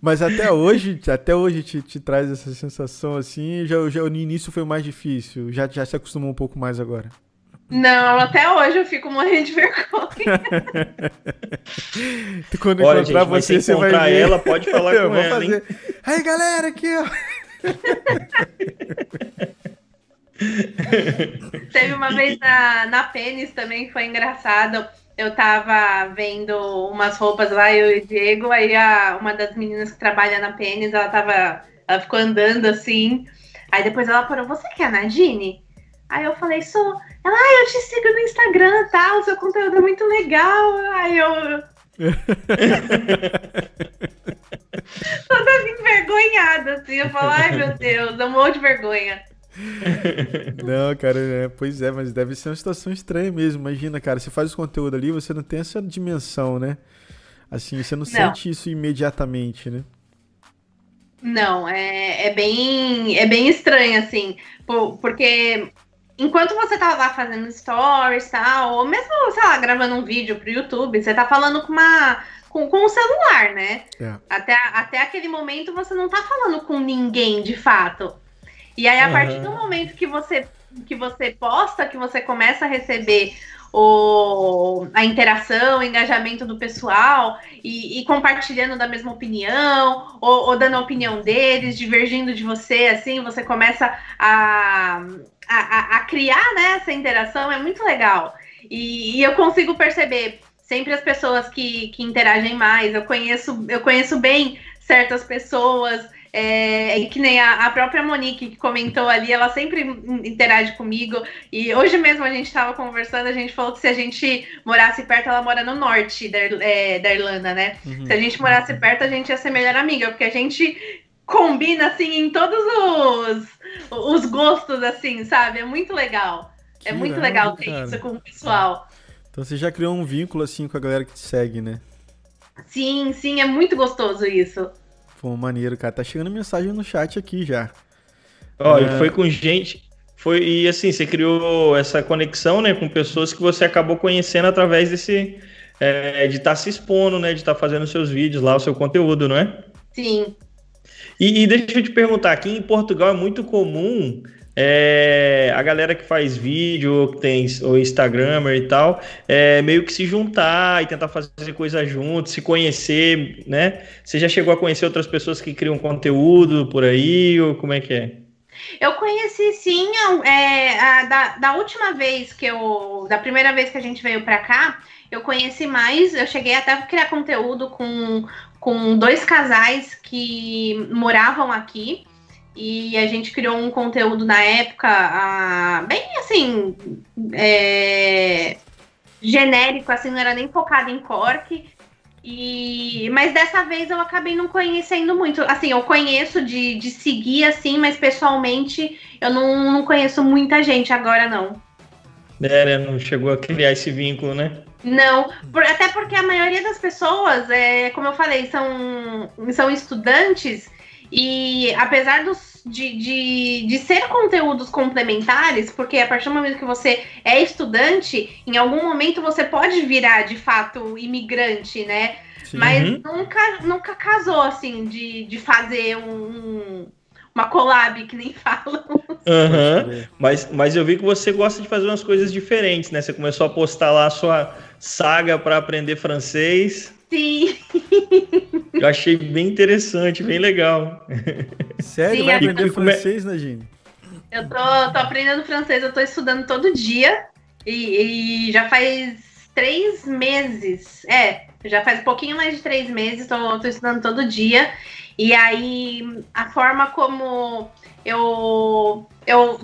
Mas até hoje, até hoje te, te traz essa sensação assim, já, já no início foi mais difícil, já, já se acostumou um pouco mais agora. Não, até hoje eu fico morrendo de vergonha. *laughs* Quando Olha, encontrar gente, você, você vai ver. ela, pode falar *laughs* eu com vou ela, fazer. Hein? Aí, galera, aqui, ó. Teve uma vez na, na Pênis também que foi engraçado eu tava vendo umas roupas lá, eu e o Diego, aí a, uma das meninas que trabalha na Pênis, ela tava. Ela ficou andando assim. Aí depois ela falou, você que é a Nadine? Aí eu falei, sou. Ela, ah, eu te sigo no Instagram, tá? O seu conteúdo é muito legal. Aí eu. *laughs* Toda envergonhada, assim. Eu falo, ai meu Deus, eu morro de vergonha. *laughs* Não, cara, é, pois é, mas deve ser uma situação estranha mesmo. Imagina, cara, você faz o conteúdo ali, você não tem essa dimensão, né? Assim, você não, não. sente isso imediatamente, né? Não, é, é, bem, é bem estranho, assim, porque enquanto você tá lá fazendo stories tal, ou mesmo, sei lá, gravando um vídeo pro YouTube, você tá falando com uma. com, com um celular, né? É. Até, até aquele momento você não tá falando com ninguém de fato. E aí, a uhum. partir do momento que você, que você posta, que você começa a receber o, a interação, o engajamento do pessoal e, e compartilhando da mesma opinião, ou, ou, dando a opinião deles, divergindo de você, assim, você começa a, a, a criar né, essa interação, é muito legal. E, e, eu consigo perceber sempre as pessoas que, que interagem mais, eu conheço, eu conheço bem certas pessoas, é, que nem a, a, própria Monique que comentou ali, ela sempre interage comigo. E hoje mesmo a gente estava conversando, a gente falou que se a gente morasse perto, ela mora no norte da, é, da Irlanda, né? Uhum. Se a gente morasse perto, a gente ia ser melhor amiga, porque a gente combina assim em todos os, os gostos, assim, sabe? É muito legal. É que é muito legal ter cara. isso com o pessoal. Então você já criou um vínculo assim com a galera que te segue, né? Sim, sim, é muito gostoso isso. Pô, maneiro, cara. Tá chegando mensagem no chat aqui já. Ó, é... e foi com gente. Foi, e assim, você criou essa conexão, né, com pessoas que você acabou conhecendo através desse. É, de estar tá se expondo, né? De estar tá fazendo seus vídeos lá, o seu conteúdo, não é? Sim. E, e deixa eu te perguntar, aqui em Portugal é muito comum é, a galera que faz vídeo, que tem o Instagramer e tal, é, meio que se juntar e tentar fazer coisa junto, se conhecer, né? Você já chegou a conhecer outras pessoas que criam conteúdo por aí, ou como é que é? Eu conheci sim, é, a, da, da última vez que eu. Da primeira vez que a gente veio para cá, eu conheci mais, eu cheguei até a criar conteúdo com, com dois casais que moravam aqui. E a gente criou um conteúdo na época, ah, bem assim, é, genérico, assim, não era nem focado em Cork. E, mas dessa vez eu acabei não conhecendo muito. Assim, eu conheço de, de seguir, assim, mas pessoalmente eu não, não conheço muita gente agora, não. É, né? Não chegou a criar esse vínculo, né? Não, por, até porque a maioria das pessoas, é, como eu falei, são, são estudantes e apesar dos, de, de, de ser conteúdos complementares, porque a partir do momento que você é estudante, em algum momento você pode virar de fato imigrante, né? Sim. Mas uhum. nunca, nunca casou assim de, de fazer um, uma collab que nem *laughs* falam. Uhum. Mas, mas eu vi que você gosta de fazer umas coisas diferentes, né? Você começou a postar lá a sua saga para aprender francês. Sim. Eu achei bem interessante, bem legal. Sério? Sim, vai aprender francês, né, Gine? Eu tô, tô aprendendo francês, eu tô estudando todo dia. E, e, já faz três meses. É, já faz um pouquinho mais de três meses, tô, tô estudando todo dia. E aí, a forma como eu, eu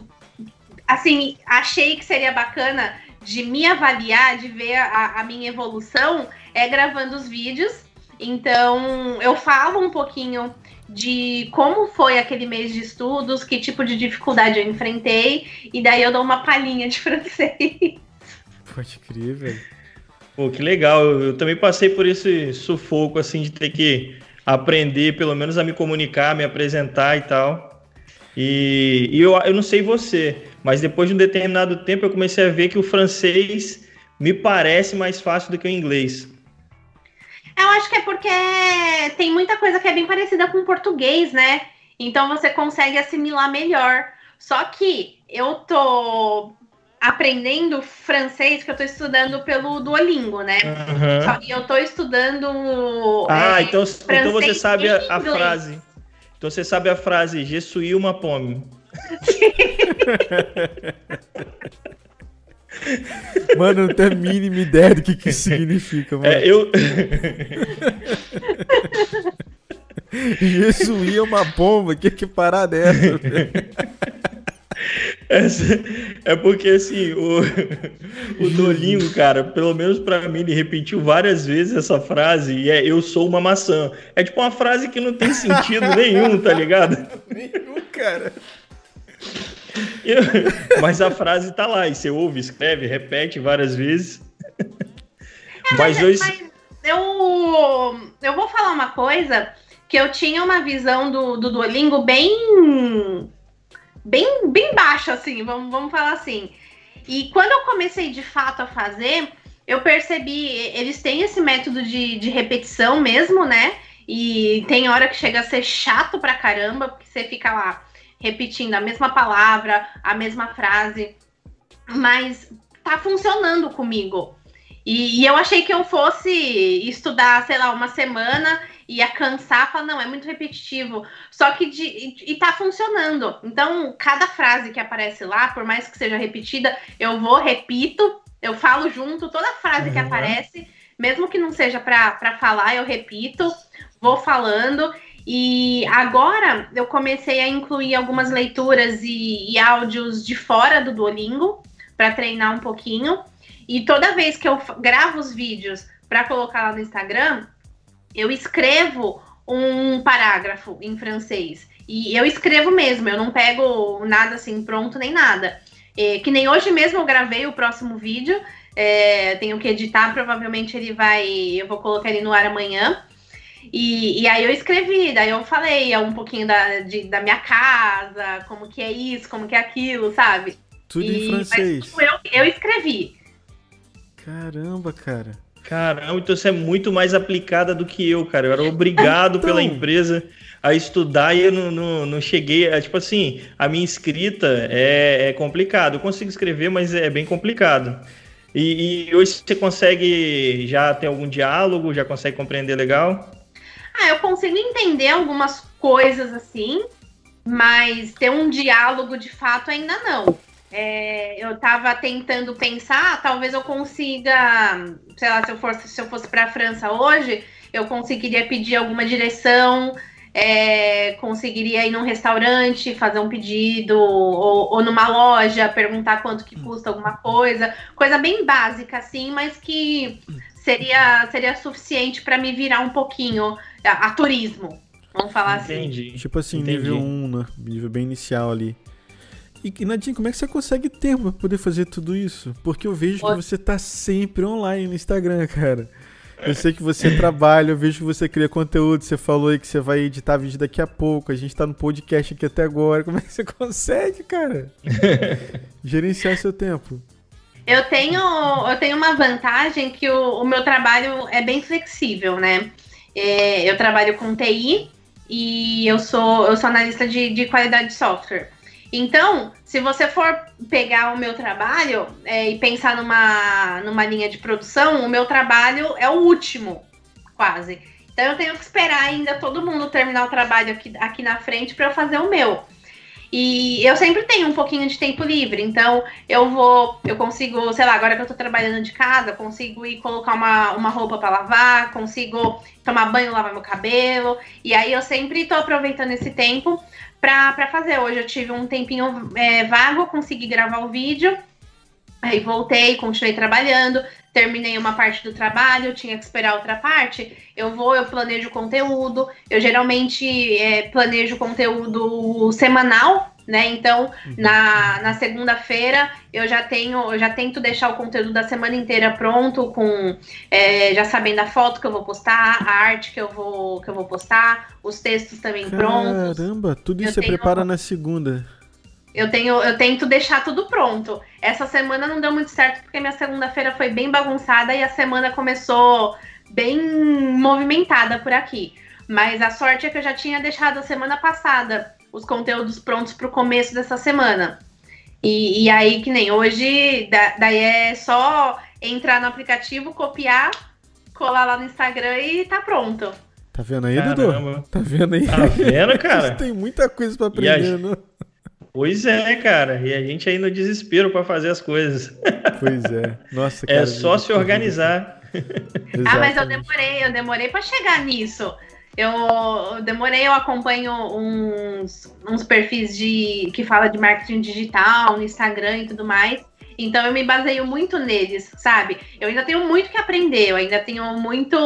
assim, achei que seria bacana de me avaliar, de ver a, a minha evolução, é gravando os vídeos. Então, eu falo um pouquinho de como foi aquele mês de estudos, que tipo de dificuldade eu enfrentei, e daí eu dou uma palhinha de *laughs* francês. Pode crer, velho. Pô, que legal. Eu, eu, também passei por esse sufoco, assim, de ter que aprender, pelo menos, a me comunicar, me apresentar e tal. E, e eu, eu não sei você, mas depois de um determinado tempo eu comecei a ver que o francês me parece mais fácil do que o inglês. Eu acho que é porque tem muita coisa que é bem parecida com o português, né? Então você consegue assimilar melhor. Só que eu tô aprendendo francês, que eu tô estudando pelo Duolingo, né? Uhum. E eu tô estudando. Ah, é, então, então você sabe a, a, frase. Então você sabe a frase, Je suis uma pomme. *laughs* Mano, não tenho a mínima ideia do que, que isso significa, mano. É, eu. *laughs* Jesus é uma bomba, que que parada é essa? essa é porque assim, o, o Dolinho, cara, pelo menos para mim, ele repetiu várias vezes essa frase e é eu sou uma maçã. É tipo uma frase que não tem sentido nenhum, tá ligado? *laughs* nenhum, cara. *laughs* mas a frase tá lá, e você ouve, escreve, repete várias vezes. É, mas, hoje. Mas eu, eu vou falar uma coisa que eu tinha uma visão do, do Duolingo bem. bem, bem baixa, assim, vamos, vamos falar assim. E quando eu comecei de fato a fazer, eu percebi, eles têm esse método de, de repetição mesmo, né? E tem hora que chega a ser chato pra caramba, porque você fica lá repetindo a mesma palavra, a mesma frase, mas tá funcionando comigo. E, e, eu achei que eu fosse estudar, sei lá, uma semana, ia cansar, falar, não, é muito repetitivo. Só que de, e, e tá funcionando. Então, cada frase que aparece lá, por mais que seja repetida, eu vou, repito, eu falo junto toda frase uhum. que aparece, mesmo que não seja para falar, eu repito, vou falando. E agora eu comecei a incluir algumas leituras e, e áudios de fora do Duolingo para treinar um pouquinho. E toda vez que eu gravo os vídeos para colocar lá no Instagram, eu escrevo um parágrafo em francês. E eu escrevo mesmo, eu não pego nada assim pronto nem nada. É, que nem hoje mesmo eu gravei o próximo vídeo. É, tenho que editar, provavelmente ele vai. Eu vou colocar ele no ar amanhã. E, e aí eu escrevi, daí eu falei um pouquinho da, de, da minha casa, como que é isso, como que é aquilo, sabe? Tudo e, em francês. Mas, tipo, eu, eu escrevi. Caramba, cara. Caramba, então você é muito mais aplicada do que eu, cara. Eu era obrigado então... pela empresa a estudar e eu não, não, não cheguei. A, tipo assim, a minha escrita é, é complicado. Eu consigo escrever, mas é bem complicado. E, e, hoje você consegue já ter algum diálogo, já consegue compreender legal? Ah, eu consigo entender algumas coisas assim, mas ter um diálogo de fato ainda não. É, eu estava tentando pensar, talvez eu consiga, sei lá, se eu fosse, se eu fosse para a França hoje, eu conseguiria pedir alguma direção, é, conseguiria ir num restaurante, fazer um pedido, ou, ou, numa loja, perguntar quanto que custa alguma coisa, coisa bem básica, assim, mas que seria, seria suficiente para me virar um pouquinho a, a, turismo. Vamos falar assim. Entendi. assim. Tipo assim, Entendi. nível 1, né? Nível bem inicial ali. E, e Nadine, como é que você consegue tempo pra poder fazer tudo isso? Porque eu vejo que você tá sempre online no Instagram, cara. Eu sei que você *laughs* trabalha, eu vejo que você cria conteúdo, você falou aí que você vai editar vídeo daqui a pouco, a gente tá no podcast aqui até agora. Como é que você *laughs* consegue, cara? *laughs* Gerenciar seu tempo. Eu tenho, eu tenho uma vantagem que o, o meu trabalho é bem flexível, né? É, eu trabalho com TI e eu sou, eu sou analista de, de qualidade de software. Então, se você for pegar o meu trabalho é, e pensar numa, numa linha de produção, o meu trabalho é o último, quase. Então eu tenho que esperar ainda todo mundo terminar o trabalho aqui, aqui na frente para eu fazer o meu. E eu sempre tenho um pouquinho de tempo livre, então eu vou, eu consigo, sei lá, agora que eu tô trabalhando de casa, consigo ir colocar uma, uma roupa para lavar, consigo tomar banho, lavar meu cabelo, e aí eu sempre tô aproveitando esse tempo para fazer. Hoje eu tive um tempinho é, vago, consegui gravar o vídeo, aí voltei, continuei trabalhando, terminei uma parte do trabalho, tinha que esperar outra parte. Eu vou, eu planejo conteúdo, eu geralmente é, planejo conteúdo semanal, né? Então, uhum. na, na segunda-feira eu já tenho, eu já tento deixar o conteúdo da semana inteira pronto, com é, já sabendo a foto que eu vou postar, a arte que eu vou, que eu vou postar, os textos também Caramba, prontos. Caramba, tudo isso eu você tenho, prepara na segunda. Eu tenho, eu tento deixar tudo pronto. Essa semana não deu muito certo porque minha segunda-feira foi bem bagunçada e a semana começou bem movimentada por aqui. Mas a sorte é que eu já tinha deixado a semana passada os conteúdos prontos para o começo dessa semana. E, e, aí, que nem hoje, da, daí é só entrar no aplicativo, copiar, colar lá no Instagram e tá pronto. Tá vendo aí, Caramba. Dudu? Tá vendo aí? Tá vendo, cara? *laughs* Tem muita coisa para aprender, né? Pois é, cara. E a gente aí no desespero para fazer as coisas. Pois é. Nossa, é cara. É só se organizar. ah, mas eu demorei, eu demorei para chegar nisso. Eu demorei, eu acompanho uns, uns perfis de que fala de marketing digital no Instagram e tudo mais. Então eu me baseio muito neles, sabe? Eu ainda tenho muito que aprender, eu ainda tenho muito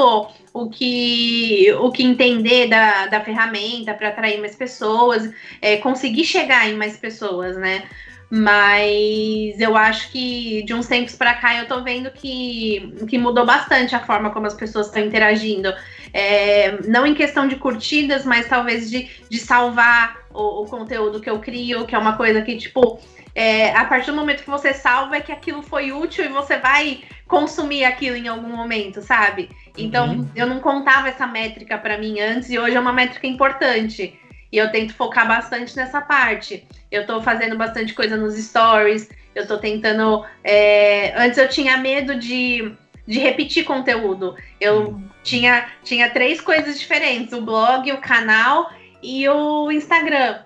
o que, o que entender da, da ferramenta para atrair mais pessoas, é, conseguir chegar em mais pessoas, né? Mas eu acho que de uns tempos para cá eu tô vendo que, que mudou bastante a forma como as pessoas estão interagindo. É, não em questão de curtidas, mas talvez de, de salvar o, o, conteúdo que eu crio, que é uma coisa que, tipo, é, a partir do momento que você salva é que aquilo foi útil e você vai consumir aquilo em algum momento, sabe? Então, uhum. eu não contava essa métrica para mim antes e hoje é uma métrica importante. E eu tento focar bastante nessa parte. Eu tô fazendo bastante coisa nos stories. Eu tô tentando. É... Antes eu tinha medo de, de repetir conteúdo. Eu tinha, tinha três coisas diferentes: o blog, o canal e o Instagram.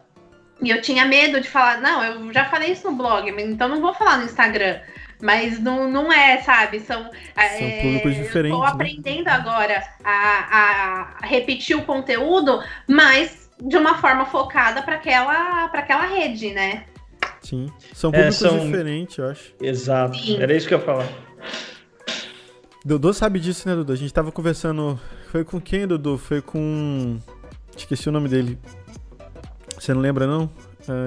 E eu tinha medo de falar, não, eu já falei isso no blog, então não vou falar no Instagram. Mas não, não é, sabe? São, São é, públicos diferentes. Estou né? aprendendo né? agora a, a repetir o conteúdo, mas de uma forma focada para aquela, aquela rede, né? Sim. São é, públicos é, são... diferentes, eu acho. Exato. Sim. Era isso que eu ia falar. Dudu sabe disso, né, Dudu? A gente tava conversando. Foi com quem, Dudu? Foi com. Esqueci o nome dele. Você não lembra, não?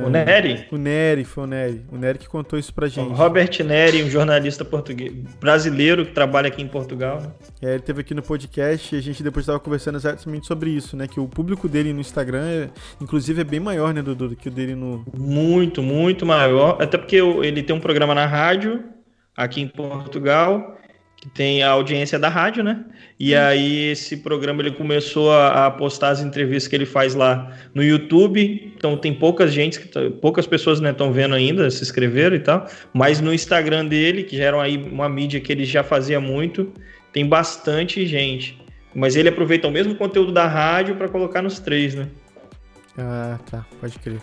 O Neri? O Neri, foi o Neri. O Neri que contou isso pra gente. O Robert Neri, um jornalista português, brasileiro que trabalha aqui em Portugal. É, ele teve aqui no podcast e a gente depois estava conversando exatamente sobre isso, né? Que o público dele no Instagram, é, inclusive, é bem maior, né, Dudu, do que o dele no. Muito, muito maior. Até porque ele tem um programa na rádio aqui em Portugal que tem a audiência da rádio, né? E aí esse programa ele começou a, a, postar as entrevistas que ele faz lá no YouTube. Então tem poucas gente, poucas pessoas né estão vendo ainda, se inscreveram e tal. Mas no Instagram dele, que já era aí uma mídia que ele já fazia muito, tem bastante gente. Mas ele aproveita o mesmo conteúdo da rádio para colocar nos três, né? Ah, tá, pode crer.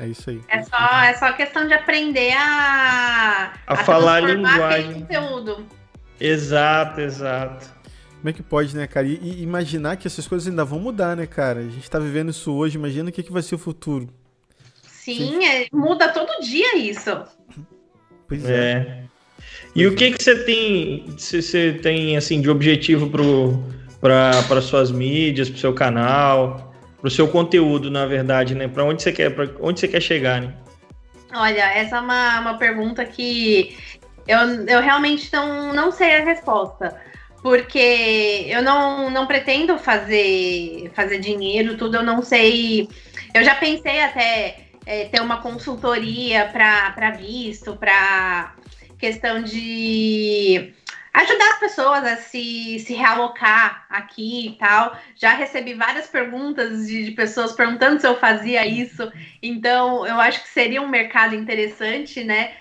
É isso aí. É só, é só questão de aprender a, a, a falar a linguagem. Conteúdo. Exato, exato. Como é que pode, né, cara? E, e, imaginar que essas coisas ainda vão mudar, né, cara? A gente tá vivendo isso hoje, imagina o que, que vai ser o futuro. Sim, é, muda todo dia isso. Pois é. é. E o que que você tem, você tem assim de objetivo para para suas mídias, para o seu canal, para o seu conteúdo, na verdade, né? Para onde você quer, para onde você quer chegar, né? Olha, essa é uma, uma pergunta que eu, eu realmente não, não sei a resposta. Porque eu não, não pretendo fazer, fazer dinheiro, tudo, eu não sei. Eu já pensei até é, ter uma consultoria para visto, para questão de ajudar as pessoas a se, se realocar aqui e tal. Já recebi várias perguntas de, de, pessoas perguntando se eu fazia isso. Então, eu acho que seria um mercado interessante, né?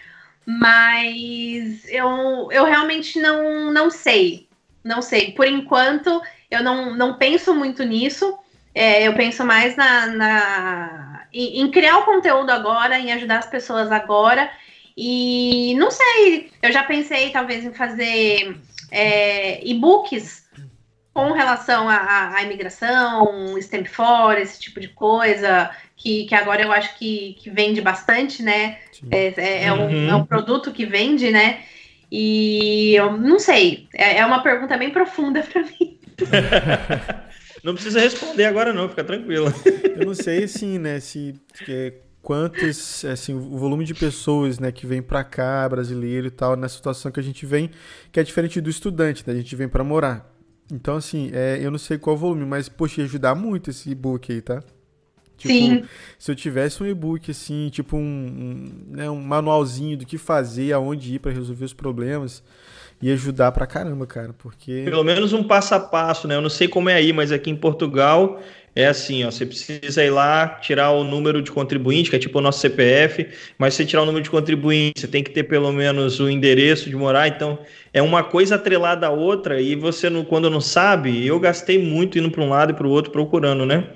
Mas eu, eu realmente não, não sei. Não sei. Por enquanto, eu não, não penso muito nisso. É, eu penso mais na, na em, em, criar o conteúdo agora, em ajudar as pessoas agora. E não sei, eu já pensei talvez em fazer é, e-books com relação à imigração, stamp for, esse tipo de coisa, que, que agora eu acho que, que vende bastante, né? É, é, é, um, uhum. é um produto que vende, né? E eu não sei, é, é uma pergunta bem profunda para mim. *laughs* não precisa responder agora não, fica tranquila. Eu não sei, assim, né, se quantos, assim, o volume de pessoas, né, que vem para cá, brasileiro e tal, nessa situação que a gente vem, que é diferente do estudante, né, a gente vem para morar. Então, assim, é, eu não sei qual volume, mas, poxa, ia ajudar muito esse e-book aí, tá? Tipo, Sim. se eu tivesse um e-book, assim, tipo um, um, né, um manualzinho do que fazer, aonde ir para resolver os problemas, ia ajudar pra caramba, cara, porque... Pelo menos um passo a passo, né? Eu não sei como é aí, mas aqui em Portugal é assim, ó, você precisa ir lá tirar o número de contribuinte, que é tipo o nosso CPF, mas se você tirar o número de contribuinte, você tem que ter pelo menos o endereço de morar, então é uma coisa atrelada à outra e você, não, quando não sabe, eu gastei muito indo para um lado e para o outro procurando, né?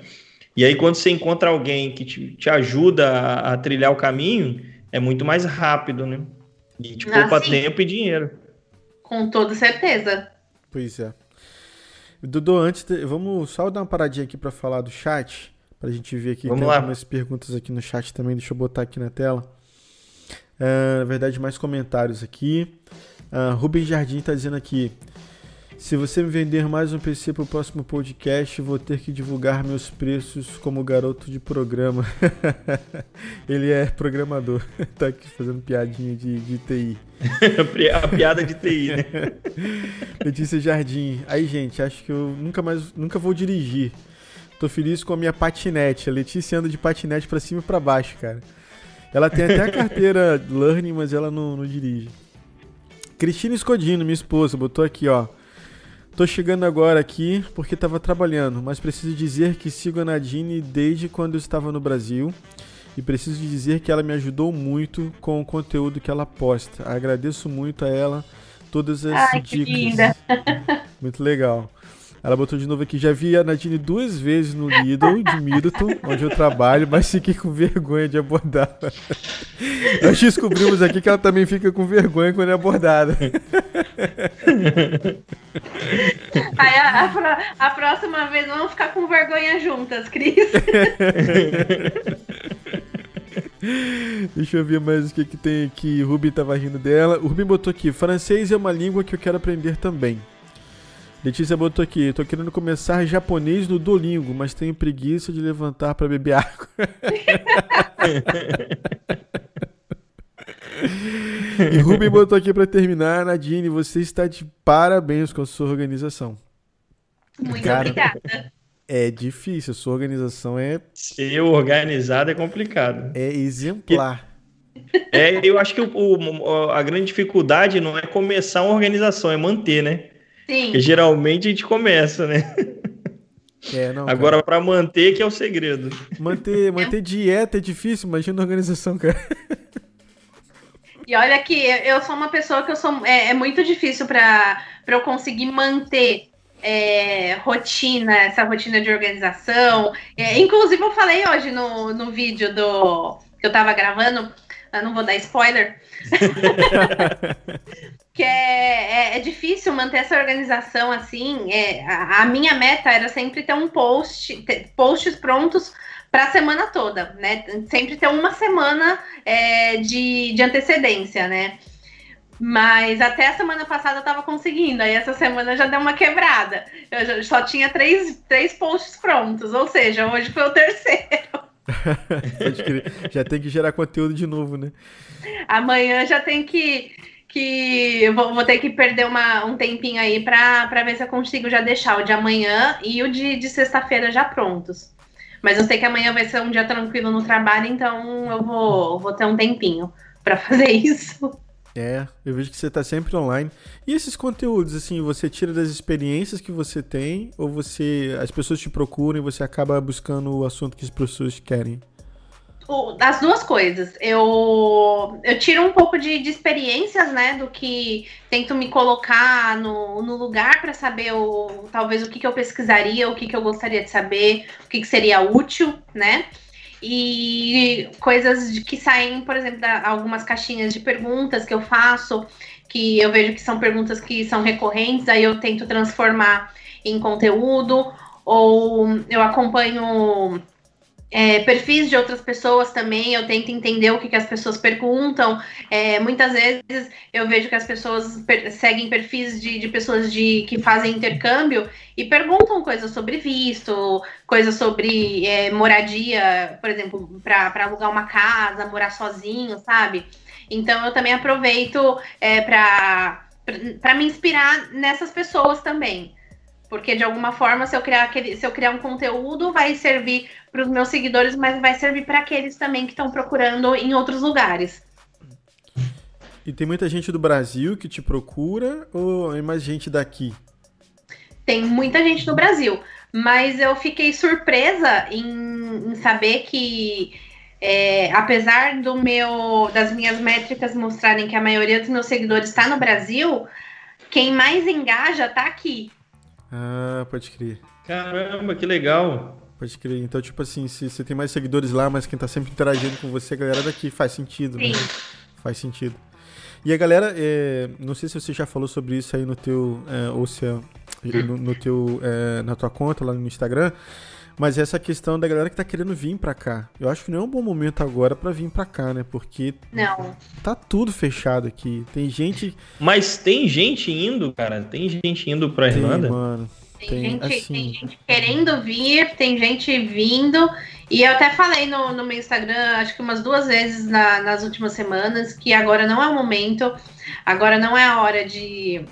E aí, quando você encontra alguém que te, te ajuda a, a, trilhar o caminho, é muito mais rápido, né? E te ah, poupa tempo e dinheiro. Com toda certeza. Pois é. Dudu, antes, de, vamos só dar uma paradinha aqui para falar do chat, pra gente ver aqui. Vamos tem lá. algumas perguntas aqui no chat também, deixa eu botar aqui na tela. Uh, na verdade, mais comentários aqui. Uh, Rubens Jardim está dizendo aqui. Se você me vender mais um PC para o próximo podcast, vou ter que divulgar meus preços como garoto de programa. *laughs* Ele é programador. *laughs* tá aqui fazendo piadinha de, de TI. *laughs* A piada de TI, né? Letícia Jardim. Aí, gente, acho que eu nunca mais nunca vou dirigir. Tô feliz com a minha patinete. A Letícia anda de patinete para cima e para baixo, cara. Ela tem até a carteira Learning, mas ela não, não dirige. Cristina Escodino, minha esposa, botou aqui, ó. Tô chegando agora aqui porque estava trabalhando, mas preciso dizer que sigo a Nadine desde quando estava no Brasil e preciso dizer que ela me ajudou muito com o conteúdo que ela posta. Agradeço muito a ela todas as Ai, dicas. *laughs* Muito legal. Ela botou de novo aqui, já vi a Nadine duas vezes no Lidl de Middleton, onde eu trabalho, mas fiquei com vergonha de abordar. *laughs* Nós descobrimos aqui que ela também fica com vergonha quando é abordada. *laughs* Aí a, a, a próxima vez vamos ficar com vergonha juntas, Cris. *laughs* Deixa eu ver mais o que, que tem aqui. Ruby tava rindo dela. O Ruby botou aqui: francês é uma língua que eu quero aprender também. Letícia botou aqui, tô querendo começar japonês no Dolingo, mas tenho preguiça de levantar para beber água. *laughs* *laughs* *laughs* e Ruben botou aqui para terminar, Nadine, você está de parabéns com a sua organização. Muito Cara, obrigada. É difícil, a sua organização é. Ser organizado é complicado. É exemplar. É, eu acho que o, o, a grande dificuldade não é começar uma organização, é manter, né? Sim. Porque geralmente a gente começa, né? É, não, Agora, para manter, que é o segredo. Manter, manter dieta é difícil, imagina a organização, cara. *laughs* E olha que eu sou uma pessoa que eu sou. É, é muito difícil para eu conseguir manter é, rotina, essa rotina de organização. É, inclusive, eu falei hoje no, no vídeo do que eu tava gravando, eu não vou dar spoiler. *laughs* que é, é, é, difícil manter essa organização assim. É, a, a, minha meta era sempre ter um post, ter posts prontos para a semana toda, né? Sempre ter uma semana é, de, de antecedência, né? Mas até a semana passada eu tava conseguindo, aí essa semana já deu uma quebrada. Eu já, só tinha três, três posts prontos, ou seja, hoje foi o terceiro. *laughs* já tem que gerar conteúdo de novo, né? Amanhã já tem que que vou, vou, ter que perder uma, um tempinho aí para ver se eu consigo já deixar o de amanhã e o de, de sexta-feira já prontos. Mas eu sei que amanhã vai ser um dia tranquilo no trabalho, então eu vou, vou ter um tempinho para *laughs* fazer isso. É, eu vejo que você está sempre online. E esses conteúdos, assim, você tira das experiências que você tem ou você as pessoas te procuram e você acaba buscando o assunto que as pessoas querem? As duas coisas. Eu, eu tiro um pouco de, de experiências, né? Do que tento me colocar no, no lugar para saber o, talvez o que, que eu pesquisaria, o que, que eu gostaria de saber, o que, que seria útil, né? E coisas de, que saem, por exemplo, da, algumas caixinhas de perguntas que eu faço, que eu vejo que são perguntas que são recorrentes, aí eu tento transformar em conteúdo, ou eu acompanho é, perfis de outras pessoas também, eu tento entender o que, que as pessoas perguntam. É, muitas vezes eu vejo que as pessoas per seguem perfis de, de pessoas de, que fazem intercâmbio e perguntam coisas sobre visto, coisas sobre é, moradia, por exemplo, para alugar uma casa, morar sozinho, sabe? Então eu também aproveito é, para me inspirar nessas pessoas também. Porque de alguma forma, se eu criar aquele, se eu criar um conteúdo, vai servir para os meus seguidores, mas vai servir para aqueles também que estão procurando em outros lugares. E tem muita gente do Brasil que te procura ou é mais gente daqui? Tem muita gente do Brasil, mas eu fiquei surpresa em, em saber que é, apesar do meu das minhas métricas mostrarem que a maioria dos meus seguidores está no Brasil, quem mais engaja está aqui. Ah, pode crer. Caramba, que legal. Pode crer. Então, tipo assim, se você tem mais seguidores lá, mas quem tá sempre interagindo com você, a galera daqui faz sentido, né? Sim. né? Faz sentido. E a galera, é, não sei se você já falou sobre isso aí no teu, é, ou se é, no, no, teu, é, na tua conta lá no Instagram, Mas essa questão da galera que tá querendo vir pra cá. Eu acho que não é um bom momento agora para vir pra cá, né? Porque. Não. Tá tudo fechado aqui. Tem gente. Mas tem gente indo, cara. Tem gente indo pra Irlanda. Tem, mano. Tem, tem, gente, assim... tem gente querendo vir, tem gente vindo. E eu até falei no, no meu Instagram, acho que umas duas vezes na, nas últimas semanas, que agora não é o momento, agora não é a hora de,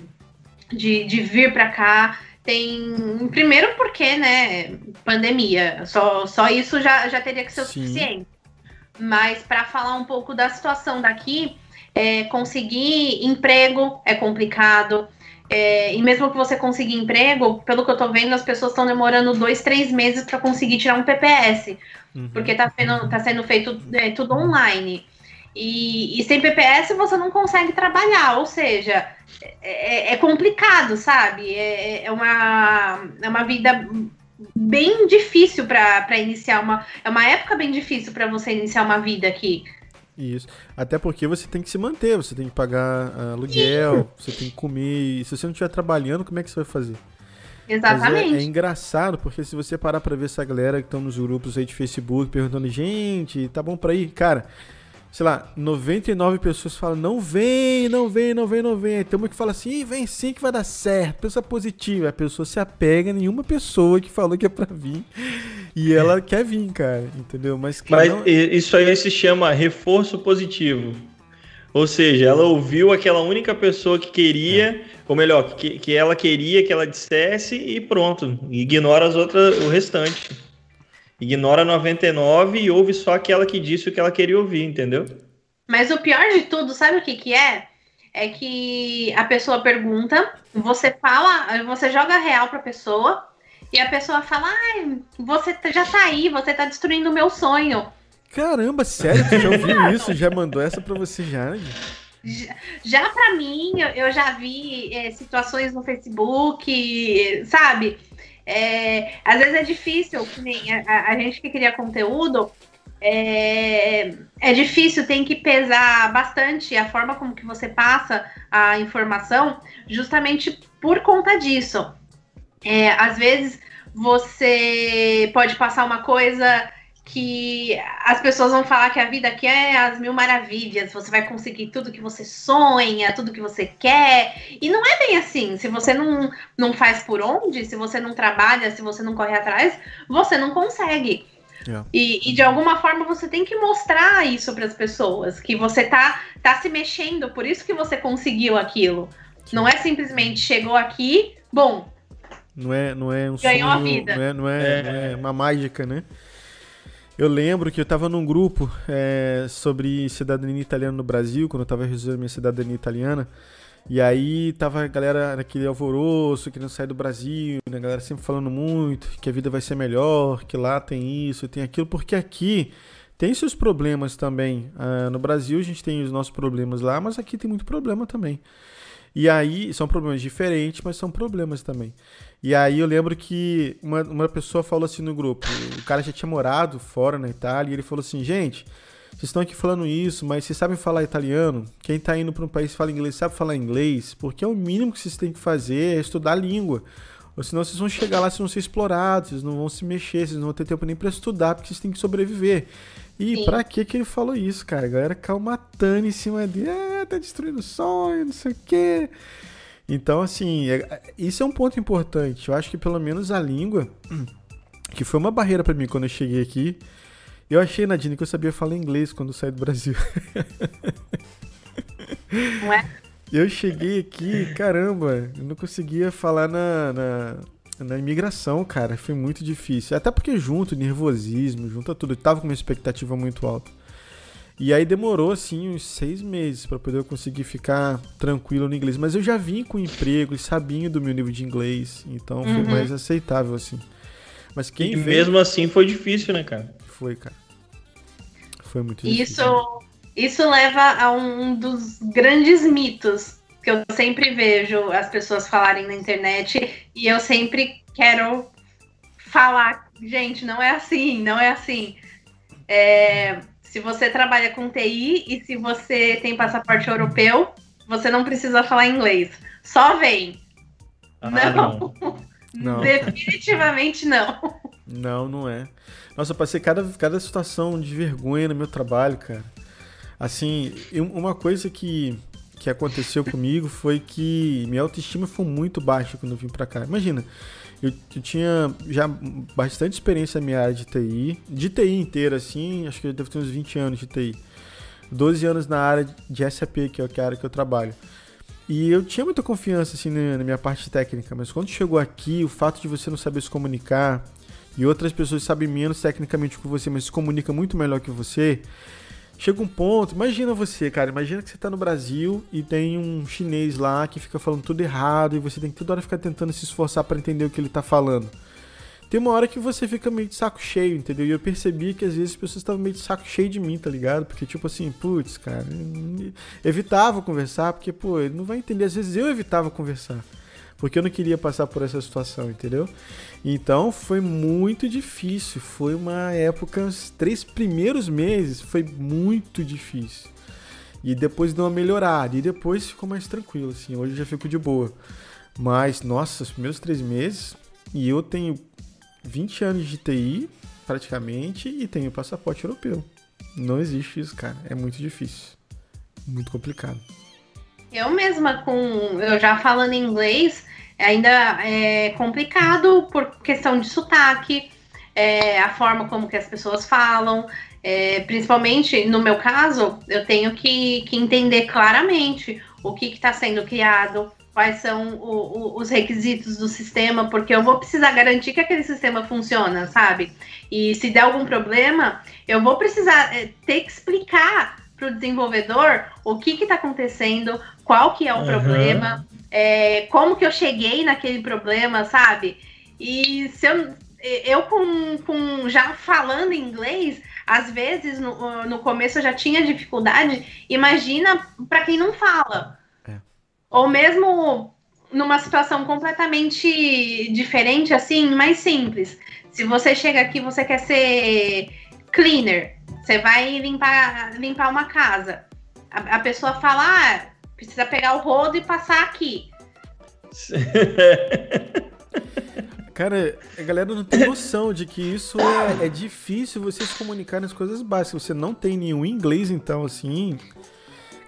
de, de vir para cá. Tem. Primeiro porque, né, pandemia. Só, só isso já, já teria que ser o Sim. suficiente. Mas para falar um pouco da situação daqui, é, conseguir emprego é complicado. É, e mesmo que você consiga emprego, pelo que eu tô vendo, as pessoas estão demorando dois, três meses para conseguir tirar um PPS. Uhum. Porque tá, sendo, tá sendo feito é, tudo online. E, e, sem PPS você não consegue trabalhar, ou seja, é, é, é complicado, sabe? É, é, uma, é uma vida bem difícil para iniciar uma. É uma época bem difícil para você iniciar uma vida aqui. Isso. Até porque você tem que se manter, você tem que pagar ah, aluguel, você tem que comer. E se você não estiver trabalhando, como é que você vai fazer? Exatamente. É, é, engraçado, porque se você parar pra ver essa galera que estão nos grupos aí de Facebook perguntando, gente, tá bom pra ir? Cara, sei lá, 99 pessoas falam, não vem, não vem, não vem, não vem. Aí tem uma que fala assim, vem sim que vai dar certo. Pessoa positiva. A pessoa se apega a nenhuma pessoa que falou que é pra vir. E ela quer vir, cara, entendeu? Mas, Mas não... isso aí se chama reforço positivo. Ou seja, ela ouviu aquela única pessoa que queria, é. ou melhor, que, que ela queria que ela dissesse e pronto. Ignora as outras, o restante. Ignora 99 e ouve só aquela que disse o que ela queria ouvir, entendeu? Mas o pior de tudo, sabe o que que é? É que a pessoa pergunta, você fala, você joga real pra pessoa, e a pessoa fala, ai, você já tá aí, você tá destruindo o meu sonho. Caramba, sério? Tu já ouviu *laughs* isso? Já mandou essa pra você já? Já, já para mim, eu, eu, já vi é, situações no Facebook, sabe? É, às vezes é difícil, nem a, a, gente que cria conteúdo, é, é difícil, tem que pesar bastante a forma como que você passa a informação, justamente por conta disso. É, às vezes você pode passar uma coisa que as pessoas vão falar que a vida aqui é as mil maravilhas, você vai conseguir tudo que você sonha, tudo que você quer. E não é bem assim. Se você não, não faz por onde, se você não trabalha, se você não corre atrás, você não consegue. Yeah. E, e, de alguma forma você tem que mostrar isso para as pessoas, que você tá, tá se mexendo, por isso que você conseguiu aquilo. Sim. Não é simplesmente chegou aqui, bom. Não é, não é um ganhou sonho, a vida. Não é, não é, é. Não é uma mágica, né? Eu lembro que eu estava num grupo é, sobre cidadania italiana no Brasil, quando eu estava resolvendo minha cidadania italiana. E aí tava a galera naquele alvoroço, querendo sair do Brasil, né? A galera sempre falando muito que a vida vai ser melhor, que lá tem isso, tem aquilo, porque aqui tem seus problemas também. Ah, no Brasil a gente tem os nossos problemas lá, mas aqui tem muito problema também. E aí são problemas diferentes, mas são problemas também. E aí eu lembro que uma, uma pessoa falou assim no grupo, o cara já tinha morado fora na Itália, e ele falou assim, gente, vocês estão aqui falando isso, mas vocês sabem falar italiano? Quem está indo para um país que fala inglês sabe falar inglês? Porque é o mínimo que vocês têm que fazer é estudar a língua. Ou senão vocês vão chegar lá, vocês vão ser explorados, vocês não vão se mexer, vocês não vão ter tempo nem para estudar, porque vocês têm que sobreviver. E pra que que ele falou isso, cara? A galera calmatando em cima dele, ah, tá destruindo o sonho, não sei o quê. Então, assim, é, isso é um ponto importante. Eu acho que pelo menos a língua, *clears throat* que foi uma barreira para mim quando eu cheguei aqui. Eu achei, Nadine, que eu sabia falar inglês quando saí do Brasil. *laughs* Ué? Eu cheguei aqui, caramba, eu não conseguia falar na, na, na, imigração, cara. Foi muito difícil. Até porque junto, nervosismo, junto tudo. Eu tava com uma expectativa muito alta. E aí demorou, assim, uns seis meses para poder eu conseguir ficar tranquilo no inglês. Mas eu já vim com emprego e sabia do meu nível de inglês. Então uhum. foi mais aceitável, assim. Mas quem e veio... mesmo assim foi difícil, né, cara? Foi, cara. Foi muito difícil. Isso, isso leva a um dos grandes mitos que eu sempre vejo as pessoas falarem na internet. E eu sempre quero falar, gente, não é assim, não é assim. É se você trabalha com TI e se você tem passaporte europeu, você não precisa falar inglês. Só vem. Ah, não. não. Definitivamente não. Não, não é. Nossa, eu passei cada, cada situação de vergonha no meu trabalho, cara. Assim, uma coisa que, que aconteceu comigo foi que minha autoestima foi muito baixa quando eu vim pra cá. Imagina, eu, eu, tinha já bastante experiência na minha área de TI, de TI inteira, assim, acho que eu devo ter uns 20 anos de TI. 12 anos na área de SAP, que é a área que eu trabalho. E eu tinha muita confiança, assim, na minha parte técnica, mas quando chegou aqui, o fato de você não saber se comunicar e outras pessoas sabem menos tecnicamente que você, mas se comunica muito melhor que você, chega um ponto, imagina você, cara, imagina que você tá no Brasil e tem um chinês lá que fica falando tudo errado e você tem que toda hora ficar tentando se esforçar para entender o que ele tá falando. Tem uma hora que você fica meio de saco cheio, entendeu? E eu percebi que às vezes as pessoas estavam meio de saco cheio de mim, tá ligado? Porque, tipo assim, putz, cara, evitava conversar, porque, pô, ele não vai entender. Às vezes eu evitava conversar, porque eu não queria passar por essa situação, entendeu? Então foi muito difícil. Foi uma época, os três primeiros meses foi muito difícil. E depois deu uma melhorada. E depois ficou mais tranquilo, assim. Hoje eu já fico de boa. Mas, nossa, os primeiros três meses. E eu tenho 20 anos de TI, praticamente, e tenho passaporte europeu. Não existe isso, cara. É muito difícil. Muito complicado. Eu mesma, com. Eu já falando inglês, ainda é complicado por questão de sotaque, é, a forma como que as pessoas falam, é, principalmente no meu caso, eu tenho que, que entender claramente o que está sendo criado, quais são o, o, os requisitos do sistema, porque eu vou precisar garantir que aquele sistema funciona, sabe? E se der algum problema, eu vou precisar é, ter que explicar para o desenvolvedor o que está acontecendo, qual que é o uhum. problema, é, como que eu cheguei naquele problema, sabe? E se eu, eu com, com já falando inglês, às vezes no, no começo eu já tinha dificuldade, imagina para quem não fala. É. Ou mesmo numa situação completamente diferente, assim, mais simples. Se você chega aqui, você quer ser cleaner, você vai limpar, limpar uma casa. A, a pessoa fala, ah, precisa pegar o rodo e passar aqui. *laughs* Cara, a galera não tem noção de que isso é, é, difícil você se comunicar nas coisas básicas. Você não tem nenhum inglês, então, assim.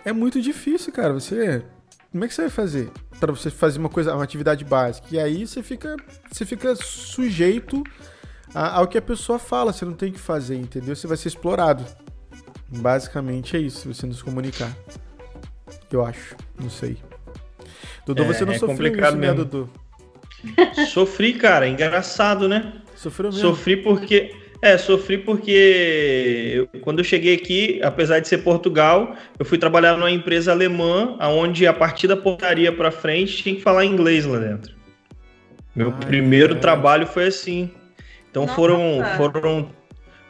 É muito difícil, cara. Você. Como é que você vai fazer? para você fazer uma coisa, uma atividade básica. E aí você fica, você fica sujeito ao que a pessoa fala. Você não tem que fazer, entendeu? Você vai ser explorado. Basicamente é isso, se você não se comunicar. Eu acho. Não sei. Dudu, é, você não é sofreu isso, né, mesmo. né, Dudu? Sofri, cara. Engraçado, né? Sofreu mesmo. Sofri porque... É, sofri porque eu, quando eu cheguei aqui, apesar de ser Portugal, eu fui trabalhar numa empresa alemã, onde a partir da portaria para frente tinha que falar inglês lá dentro. Meu Ai, primeiro é. trabalho foi assim. Então Nossa. foram foram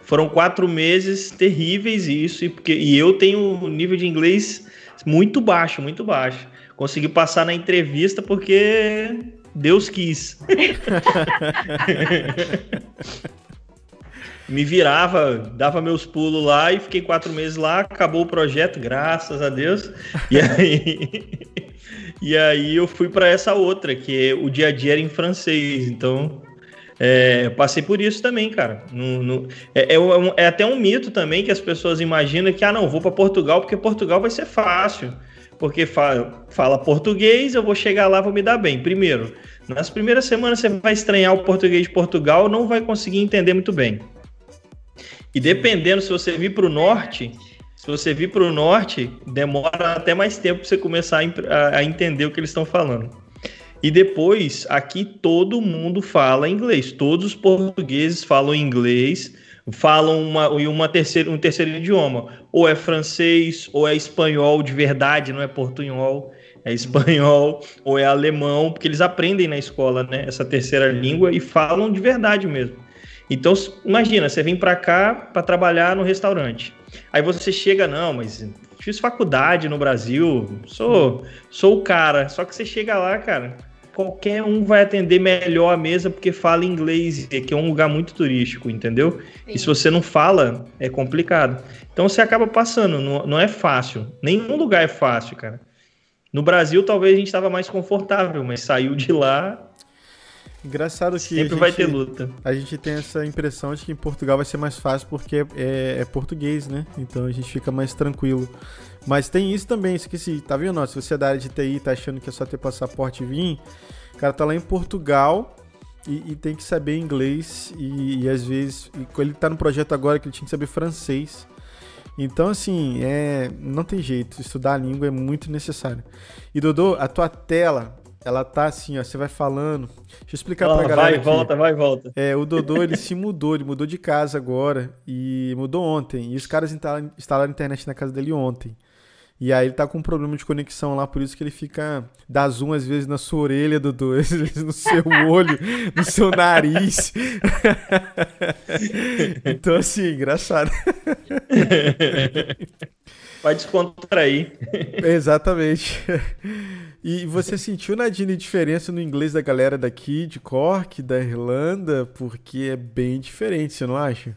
foram quatro meses terríveis isso e porque e eu tenho um nível de inglês muito baixo, muito baixo. Consegui passar na entrevista porque Deus quis. *laughs* Me virava, dava meus pulos lá e fiquei quatro meses lá. Acabou o projeto, graças a Deus. E aí, *laughs* e aí eu fui para essa outra, que é, o dia a dia era em francês. Então é, passei por isso também, cara. No, no, é, é, é, até um mito também que as pessoas imaginam que, ah, não, vou para Portugal porque Portugal vai ser fácil. Porque fala, fala português, eu vou chegar lá, vou me dar bem. Primeiro, nas primeiras semanas você vai estranhar o português de Portugal, não vai conseguir entender muito bem. E dependendo se você vir para o norte, se você vir para o norte, demora até mais tempo para você começar a, a entender o que eles estão falando. E depois, aqui todo mundo fala inglês. Todos os portugueses falam inglês, falam uma, uma terceira, um terceiro idioma. Ou é francês, ou é espanhol de verdade, não é portunhol. É espanhol *laughs* ou é alemão, porque eles aprendem na escola, né? Essa terceira língua e falam de verdade mesmo. Então, imagina, você vem para cá para trabalhar no restaurante. Aí você chega, não, mas fiz faculdade no Brasil, sou, sou o cara. Só que você chega lá, cara, qualquer um vai atender melhor a mesa porque fala inglês, que é um lugar muito turístico, entendeu? Sim. E se você não fala, é complicado. Então você acaba passando, não, não é fácil. Nenhum lugar é fácil, cara. No Brasil, talvez a gente estava mais confortável, mas saiu de lá Engraçado que. Sempre gente, vai ter luta. A gente tem essa impressão de que em Portugal vai ser mais fácil porque é, é, é português, né? Então a gente fica mais tranquilo. Mas tem isso também, esqueci. Tá vendo? Se você é da área de TI tá achando que é só ter passaporte e vir, o cara tá lá em Portugal e, e tem que saber inglês. E, e às vezes. E ele tá no projeto agora que ele tinha que saber francês. Então, assim, é, não tem jeito. Estudar a língua é muito necessário. E, Dodô, a tua tela, ela tá assim, ó. Você vai falando. Deixa eu explicar ah, pra galera. Vai, aqui. volta, vai, volta. É, o Dodô, ele se mudou. Ele mudou de casa agora. E mudou ontem. E os caras instalaram, instalaram a internet na casa dele ontem. E aí ele tá com um problema de conexão lá, por isso que ele fica. dá zoom às vezes na sua orelha, Dudu, *laughs* às vezes no seu olho, no seu nariz. *laughs* então, assim, engraçado. *laughs* Vai descontrair. Exatamente. E você sentiu, Nadine, diferença no inglês da galera daqui, de Cork, da Irlanda? Porque é bem diferente, você não acha?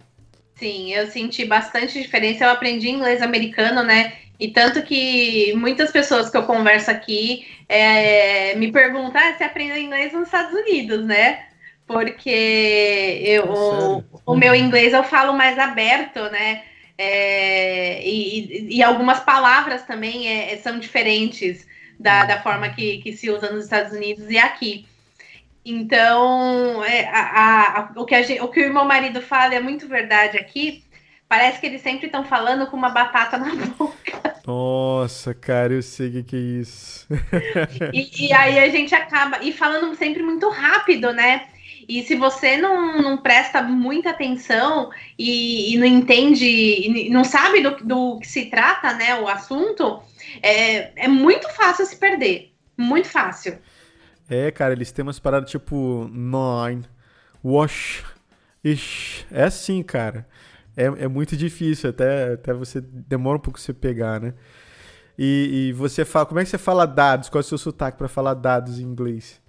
Sim, eu senti bastante diferença. Eu aprendi inglês americano, né? E tanto que muitas pessoas que eu converso aqui é, me perguntam: ah, você aprendeu inglês nos Estados Unidos, né? Porque eu, o, o, meu inglês eu falo mais aberto, né? É, e, e, algumas palavras também é, são diferentes da, da forma que, que se usa nos Estados Unidos e aqui. Então, é, a, a, o, que gente, o que o meu marido fala é muito verdade aqui, Parece que eles sempre estão falando com uma batata na *laughs* boca. Nossa, cara, eu sei o que, que é isso. *laughs* e, e, aí a gente acaba. E falando sempre muito rápido, né? E se você não, não presta muita atenção e, e não entende, e não sabe do, do que se trata, né? O assunto, é, é muito fácil se perder. Muito fácil. É, cara, eles têm umas paradas tipo nine, wash, ish. É assim, cara é, é muito difícil, até, até você demora um pouco você pegar, né? E, e, você fala, como é que você fala dados? Qual é o seu sotaque para falar dados em inglês?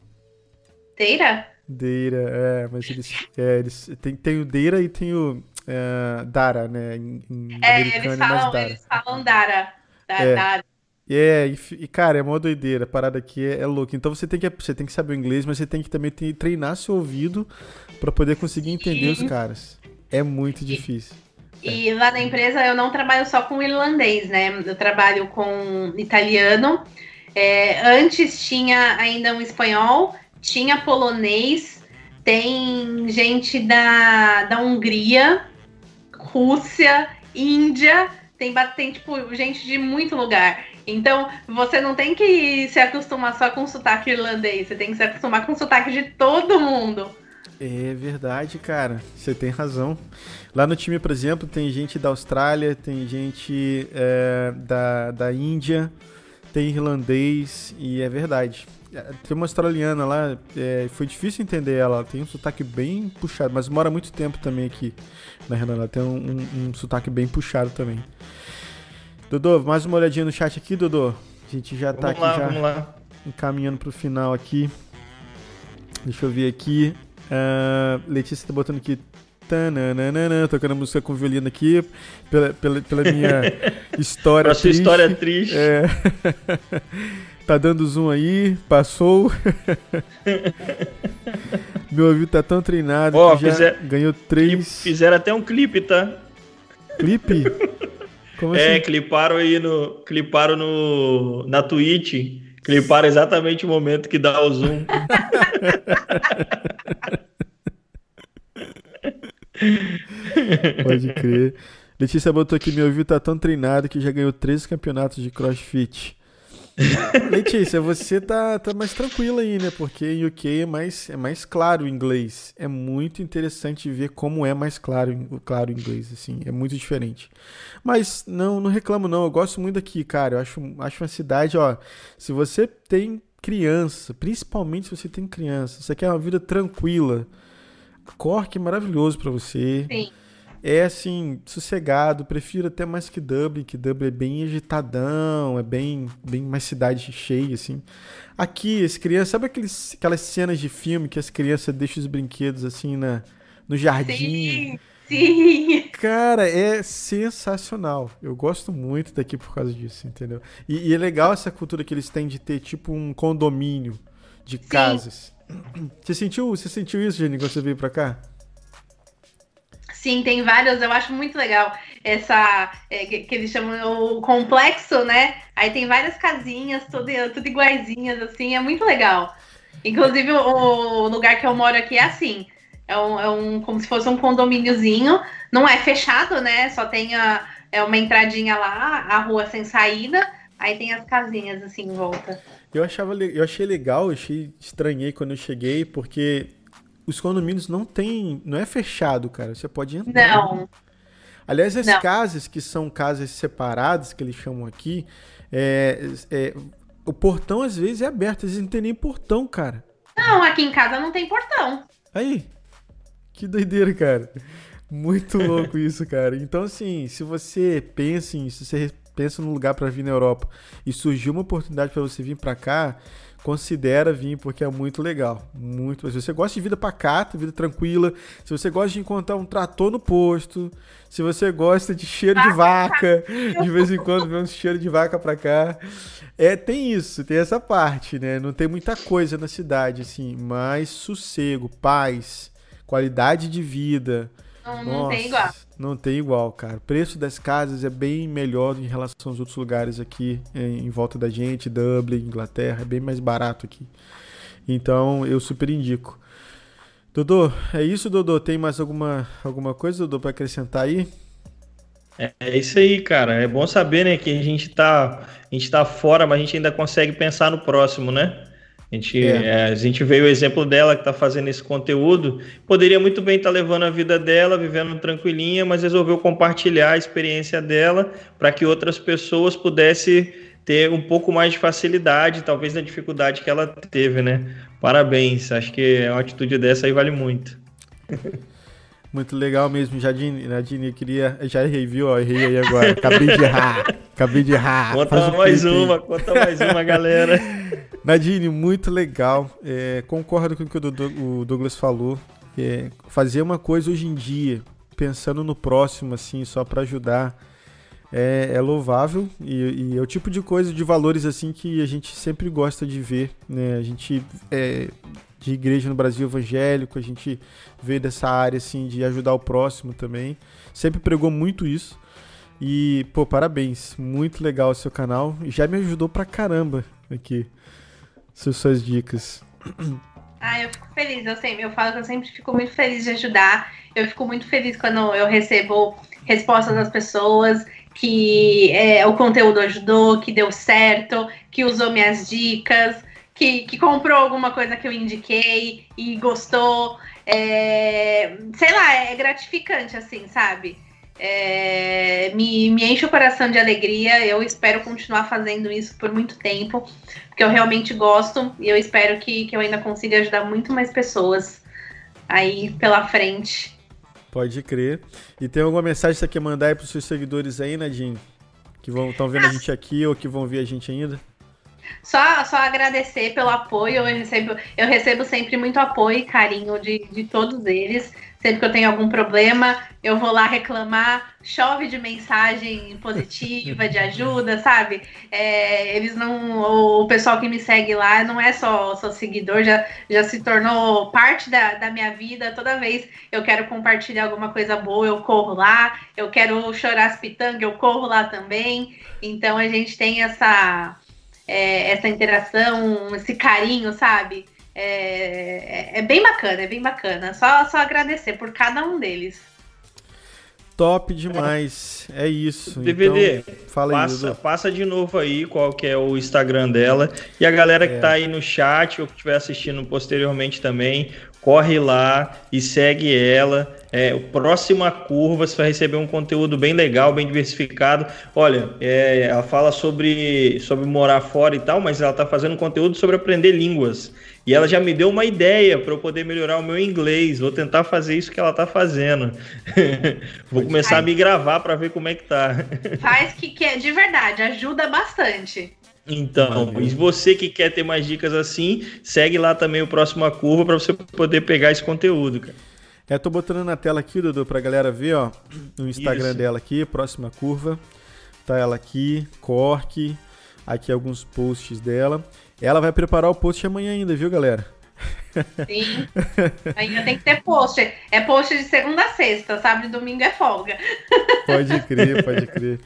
Data? Data, é, mas eles, é, eles tem, tem o data e tem o uh, data, né? Em, em é, eles falam, eles falam data. Da, é. Data. É, e, e, cara, é uma doideira, a parada aqui é, é louca. Então você tem, que, você tem que saber o inglês, mas você tem que também ter, treinar seu ouvido para poder conseguir entender Sim. os caras. É muito difícil. E, e lá na empresa eu não trabalho só com irlandês, né? Eu trabalho com italiano. É, antes tinha ainda um espanhol, tinha polonês, tem gente da, da Hungria, Rússia, Índia, tem, tem tipo gente de muito lugar. Então, você não tem que se acostumar só com sotaque irlandês, você tem que se acostumar com sotaque de todo mundo. É verdade, cara. Você tem razão. Lá no time, por exemplo, tem gente da Austrália, tem gente é, da, da Índia, tem irlandês, e é verdade. É, tem uma australiana lá, é, foi difícil entender ela, ela tem um sotaque bem puxado, mas mora muito tempo também aqui na Renan, ela tem um, um, um sotaque bem puxado também. Dodô, mais uma olhadinha no chat aqui, Dodô. A gente já tá vamos aqui lá, já encaminhando pro final aqui. Deixa eu ver aqui. Uh, Letícia tá botando aqui. Tananana, tocando música com violino aqui, pela, pela, pela minha *laughs* história Pra sua história triste. É. *laughs* tá dando zoom aí, passou. *laughs* Meu ouvido tá tão treinado oh, que fizer... ganhou três. Fizeram até um clipe, tá? Clipe? Como é, assim? cliparam aí no. Cliparam no. na Twitch. Cliparam exatamente o momento que dá o zoom. Pode crer. Letícia botou aqui, meu ouvido tá tão treinado que já ganhou 13 campeonatos de crossfit. Letícia, você tá, tá mais tranquila aí, né? Porque em UK é mais, é mais claro o inglês. É muito interessante ver como é mais claro, claro o inglês, assim. É muito diferente. Mas não, não reclamo não. Eu gosto muito daqui, cara. Eu acho, acho uma cidade, ó. Se você tem criança, principalmente se você tem criança, você quer uma vida tranquila, Cork é maravilhoso para você. Sim. É assim, sossegado, prefiro até mais que Dublin, que Dublin é bem agitadão, é bem, bem mais cidade cheia, assim. Aqui, as crianças, sabe aqueles, aquelas cenas de filme que as crianças deixam os brinquedos assim na, no jardim? Sim. Sim. Cara, é sensacional. Eu gosto muito daqui por causa disso, entendeu? E, e é legal essa cultura que eles têm de ter tipo um condomínio de Sim. casas. Você sentiu, você sentiu isso, Jenny, quando você veio pra cá? Sim, tem vários, eu acho muito legal essa, é, que, que, eles chamam o complexo, né? Aí tem várias casinhas, tudo, tudo iguaizinhas, assim, é muito legal. Inclusive, o, o lugar que eu moro aqui é assim, é um, é um, como se fosse um condomíniozinho, não é fechado, né? Só tem a, é uma entradinha lá, a rua sem saída, aí tem as casinhas assim em volta. Eu achava, eu achei legal, eu achei estranhei quando eu cheguei, porque os condomínios não tem, não é fechado, cara. Você pode entrar. Não. Aliás, as não. casas que são casas separadas, que eles chamam aqui, é, é, o portão às vezes é aberto, às vezes não tem nem portão, cara. Não, aqui em casa não tem portão. Aí, que doideira, cara. Muito louco isso, cara. Então, assim, se você pensa em, se você pensa num lugar para vir na Europa e surgiu uma oportunidade para você vir para cá, considera vir porque é muito legal. Muito. Se você gosta de vida pacata, vida tranquila, se você gosta de encontrar um trator no posto, se você gosta de cheiro de vaca, de vez em quando vem um cheiro de vaca pra cá. É, tem isso, tem essa parte, né? Não tem muita coisa na cidade, assim, mas sossego, paz, qualidade de vida. Não, não tem igual. Não tem igual, cara. O preço das casas é bem melhor em relação aos outros lugares aqui em, em volta da gente, Dublin, Inglaterra, é bem mais barato aqui. Então eu super indico. Dodô, é isso, Dodô? Tem mais alguma, alguma coisa, Dodô, para acrescentar aí? É, é isso aí, cara. É bom saber, né, que a gente tá, a gente tá fora, mas a gente ainda consegue pensar no próximo, né? A gente, é. É, a gente veio o exemplo dela que está fazendo esse conteúdo. Poderia muito bem estar tá levando a vida dela, vivendo tranquilinha, mas resolveu compartilhar a experiência dela para que outras pessoas pudessem ter um pouco mais de facilidade, talvez na dificuldade que ela teve, né? Parabéns, acho que uma atitude dessa aí vale muito. *laughs* Muito legal mesmo, Jadine. Nadine, eu queria. Já errei, viu? Ó, errei aí agora. Acabei de errar. Acabei de errar. Conta mais uma, conta mais uma, galera. *laughs* Nadine, muito legal. É, concordo com o que o Douglas falou. É, fazer uma coisa hoje em dia, pensando no próximo, assim, só para ajudar, é, é louvável e, e, é o tipo de coisa, de valores, assim, que a gente sempre gosta de ver, né? A gente é, de igreja no Brasil evangélico, a gente veio dessa área assim de ajudar o próximo também. Sempre pregou muito isso. E, pô, parabéns. Muito legal o seu canal. Já me ajudou pra caramba aqui. Suas, suas dicas. Ah, eu fico feliz. Eu, sempre, eu falo que eu sempre fico muito feliz de ajudar. Eu fico muito feliz quando eu recebo respostas das pessoas que é, o conteúdo ajudou, que deu certo, que usou minhas dicas que, que comprou alguma coisa que eu indiquei e gostou. É, sei lá, é gratificante, assim, sabe? É, me, me enche o coração de alegria. Eu espero continuar fazendo isso por muito tempo, porque eu realmente gosto e eu espero que, que eu ainda consiga ajudar muito mais pessoas aí pela frente. Pode crer. E tem alguma mensagem que você quer mandar aí para os seus seguidores aí, Nadine? Que estão vendo ah, a gente aqui ou que vão ver a gente ainda? Só, só agradecer pelo apoio. Eu recebo, eu recebo sempre muito apoio e carinho de, de todos eles. Sempre que eu tenho algum problema, eu vou lá reclamar, chove de mensagem positiva, de ajuda, *laughs* sabe? É, eles não. O pessoal que me segue lá não é só, só seguidor, já, já se tornou parte da, da minha vida. Toda vez eu quero compartilhar alguma coisa boa, eu corro lá. Eu quero chorar as pitangas, eu corro lá também. Então a gente tem essa é, essa interação, esse carinho, sabe? É, é, é, bem bacana, é bem bacana. Só, só agradecer por cada um deles. Top demais. É, isso. *laughs* DVD, então, fala passa, aí, passa de novo aí qual que é o Instagram dela. E a galera que é. tá aí no chat ou que estiver assistindo posteriormente também, corre lá e segue ela. É, próxima curva você vai receber um conteúdo bem legal, bem diversificado. Olha, é, ela fala sobre, sobre morar fora e tal, mas ela está fazendo conteúdo sobre aprender línguas. E ela já me deu uma ideia para eu poder melhorar o meu inglês. Vou tentar fazer isso que ela está fazendo. *laughs* Vou começar a me gravar para ver como é que tá. *laughs* Faz que, que é de verdade, ajuda bastante. Então, e você que quer ter mais dicas assim, segue lá também o Próxima Curva para você poder pegar esse conteúdo, cara. É, tô botando na tela aqui, Dudu, pra galera ver, ó, no Instagram Isso. dela aqui, Próxima Curva. Tá ela aqui, Cork, aqui alguns posts dela. Ela vai preparar o post amanhã ainda, viu, galera? Sim. *laughs* Ainda tem que ter post. É post de segunda a sexta, sábado e domingo é folga. Pode crer, pode crer.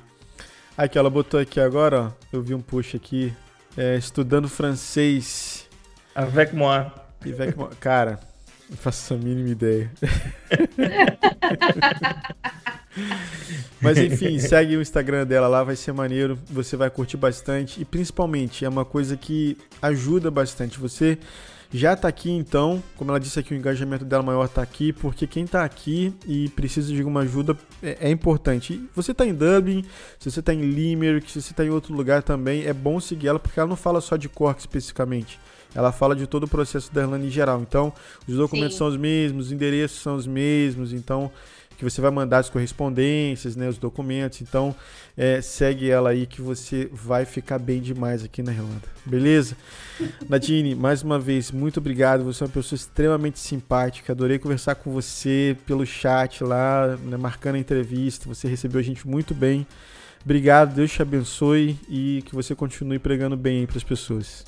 Aqui, ela botou aqui agora, ó. Eu vi um post aqui. É, estudando francês. Avec moi. Avec moi. Cara, não faço a mínima ideia. *laughs* Mas enfim, segue o Instagram dela lá, vai ser maneiro, você vai curtir bastante e principalmente é uma coisa que ajuda bastante. Você já tá aqui então, como ela disse aqui, o engajamento dela maior tá aqui, porque quem tá aqui e precisa de alguma ajuda é, é importante. você tá em Dublin, se você tá em Limerick, se você tá em outro lugar também, é bom seguir ela, porque ela não fala só de Cork especificamente. Ela fala de todo o processo da Irlanda em geral. Então, os documentos Sim. são os mesmos, os endereços são os mesmos. Então, que você vai mandar as correspondências, né, os documentos. Então, é, segue ela aí que você vai ficar bem demais aqui na Irlanda. Beleza? *laughs* Nadine, mais uma vez, muito obrigado. Você é uma pessoa extremamente simpática. Adorei conversar com você pelo chat lá, né, marcando a entrevista. Você recebeu a gente muito bem. Obrigado, Deus te abençoe e que você continue pregando bem para as pessoas.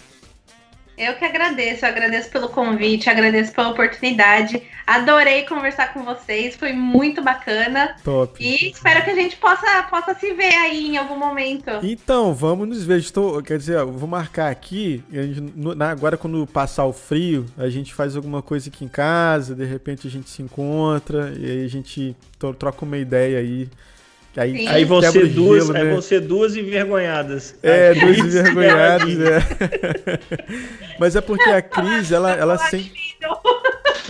Eu que agradeço, eu agradeço pelo convite, agradeço pela oportunidade. Adorei conversar com vocês, foi muito bacana. Top. E espero que a gente possa, possa se ver aí em algum momento. Então, vamos nos ver. Estou, quer dizer, eu vou marcar aqui. Gente, agora, quando passar o frio, a gente faz alguma coisa aqui em casa, de repente a gente se encontra e aí a gente troca uma ideia aí. Aí, aí vão ser duas, gelo, aí né? vão ser duas envergonhadas. É, duas *laughs* envergonhadas, é. Mas é porque a Cris, ela, ela sempre.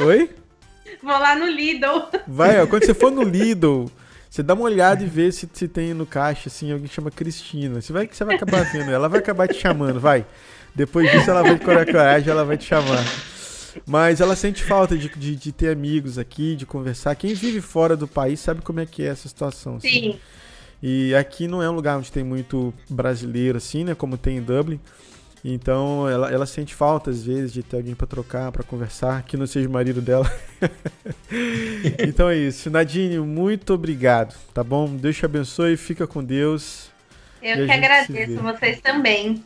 Oi? Vou lá no Lidl. Vai, ó, quando você for no Lidl, você dá uma olhada e vê se, se tem no caixa, assim, alguém que chama Cristina. Você vai, você vai acabar vendo, ela vai acabar te chamando, vai. Depois disso ela vai te coragem, ela vai te chamar. Mas ela sente falta de, de, de, ter amigos aqui, de conversar. Quem vive fora do país sabe como é que é essa situação. Assim. Sim. E aqui não é um lugar onde tem muito brasileiro, assim, né? Como tem em Dublin. Então ela, ela sente falta, às vezes, de ter alguém para trocar, para conversar, que não seja o marido dela. *laughs* então é isso. Nadine, muito obrigado, tá bom? Deus te abençoe, fica com Deus. Eu que agradeço, vocês também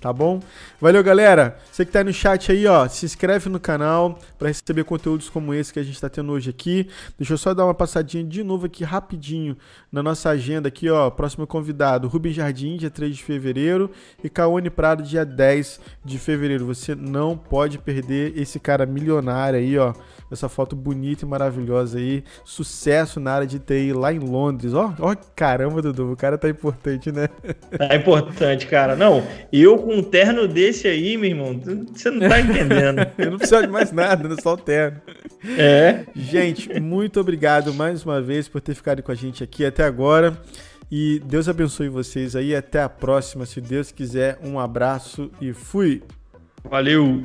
tá bom? Valeu, galera. Você que tá aí no chat aí, ó, se inscreve no canal para receber conteúdos como esse que a gente tá tendo hoje aqui. Deixa eu só dar uma passadinha de novo aqui rapidinho na nossa agenda aqui, ó. Próximo convidado, Rubens Jardim, dia 3 de fevereiro e Caone Prado, dia 10 de fevereiro. Você não pode perder esse cara milionário aí, ó essa foto bonita e maravilhosa aí. Sucesso na área de TI lá em Londres. Ó, ó caramba, Dudu, o cara tá importante, né? *laughs* Tá importante, cara. Não, eu com um terno desse aí, meu irmão, você não tá entendendo. *laughs* eu não preciso de mais nada, né? só o terno. É. Gente, muito obrigado mais uma vez por ter ficado com a gente aqui até agora. E Deus abençoe vocês aí. Até a próxima, se Deus quiser. Um abraço e fui. Valeu!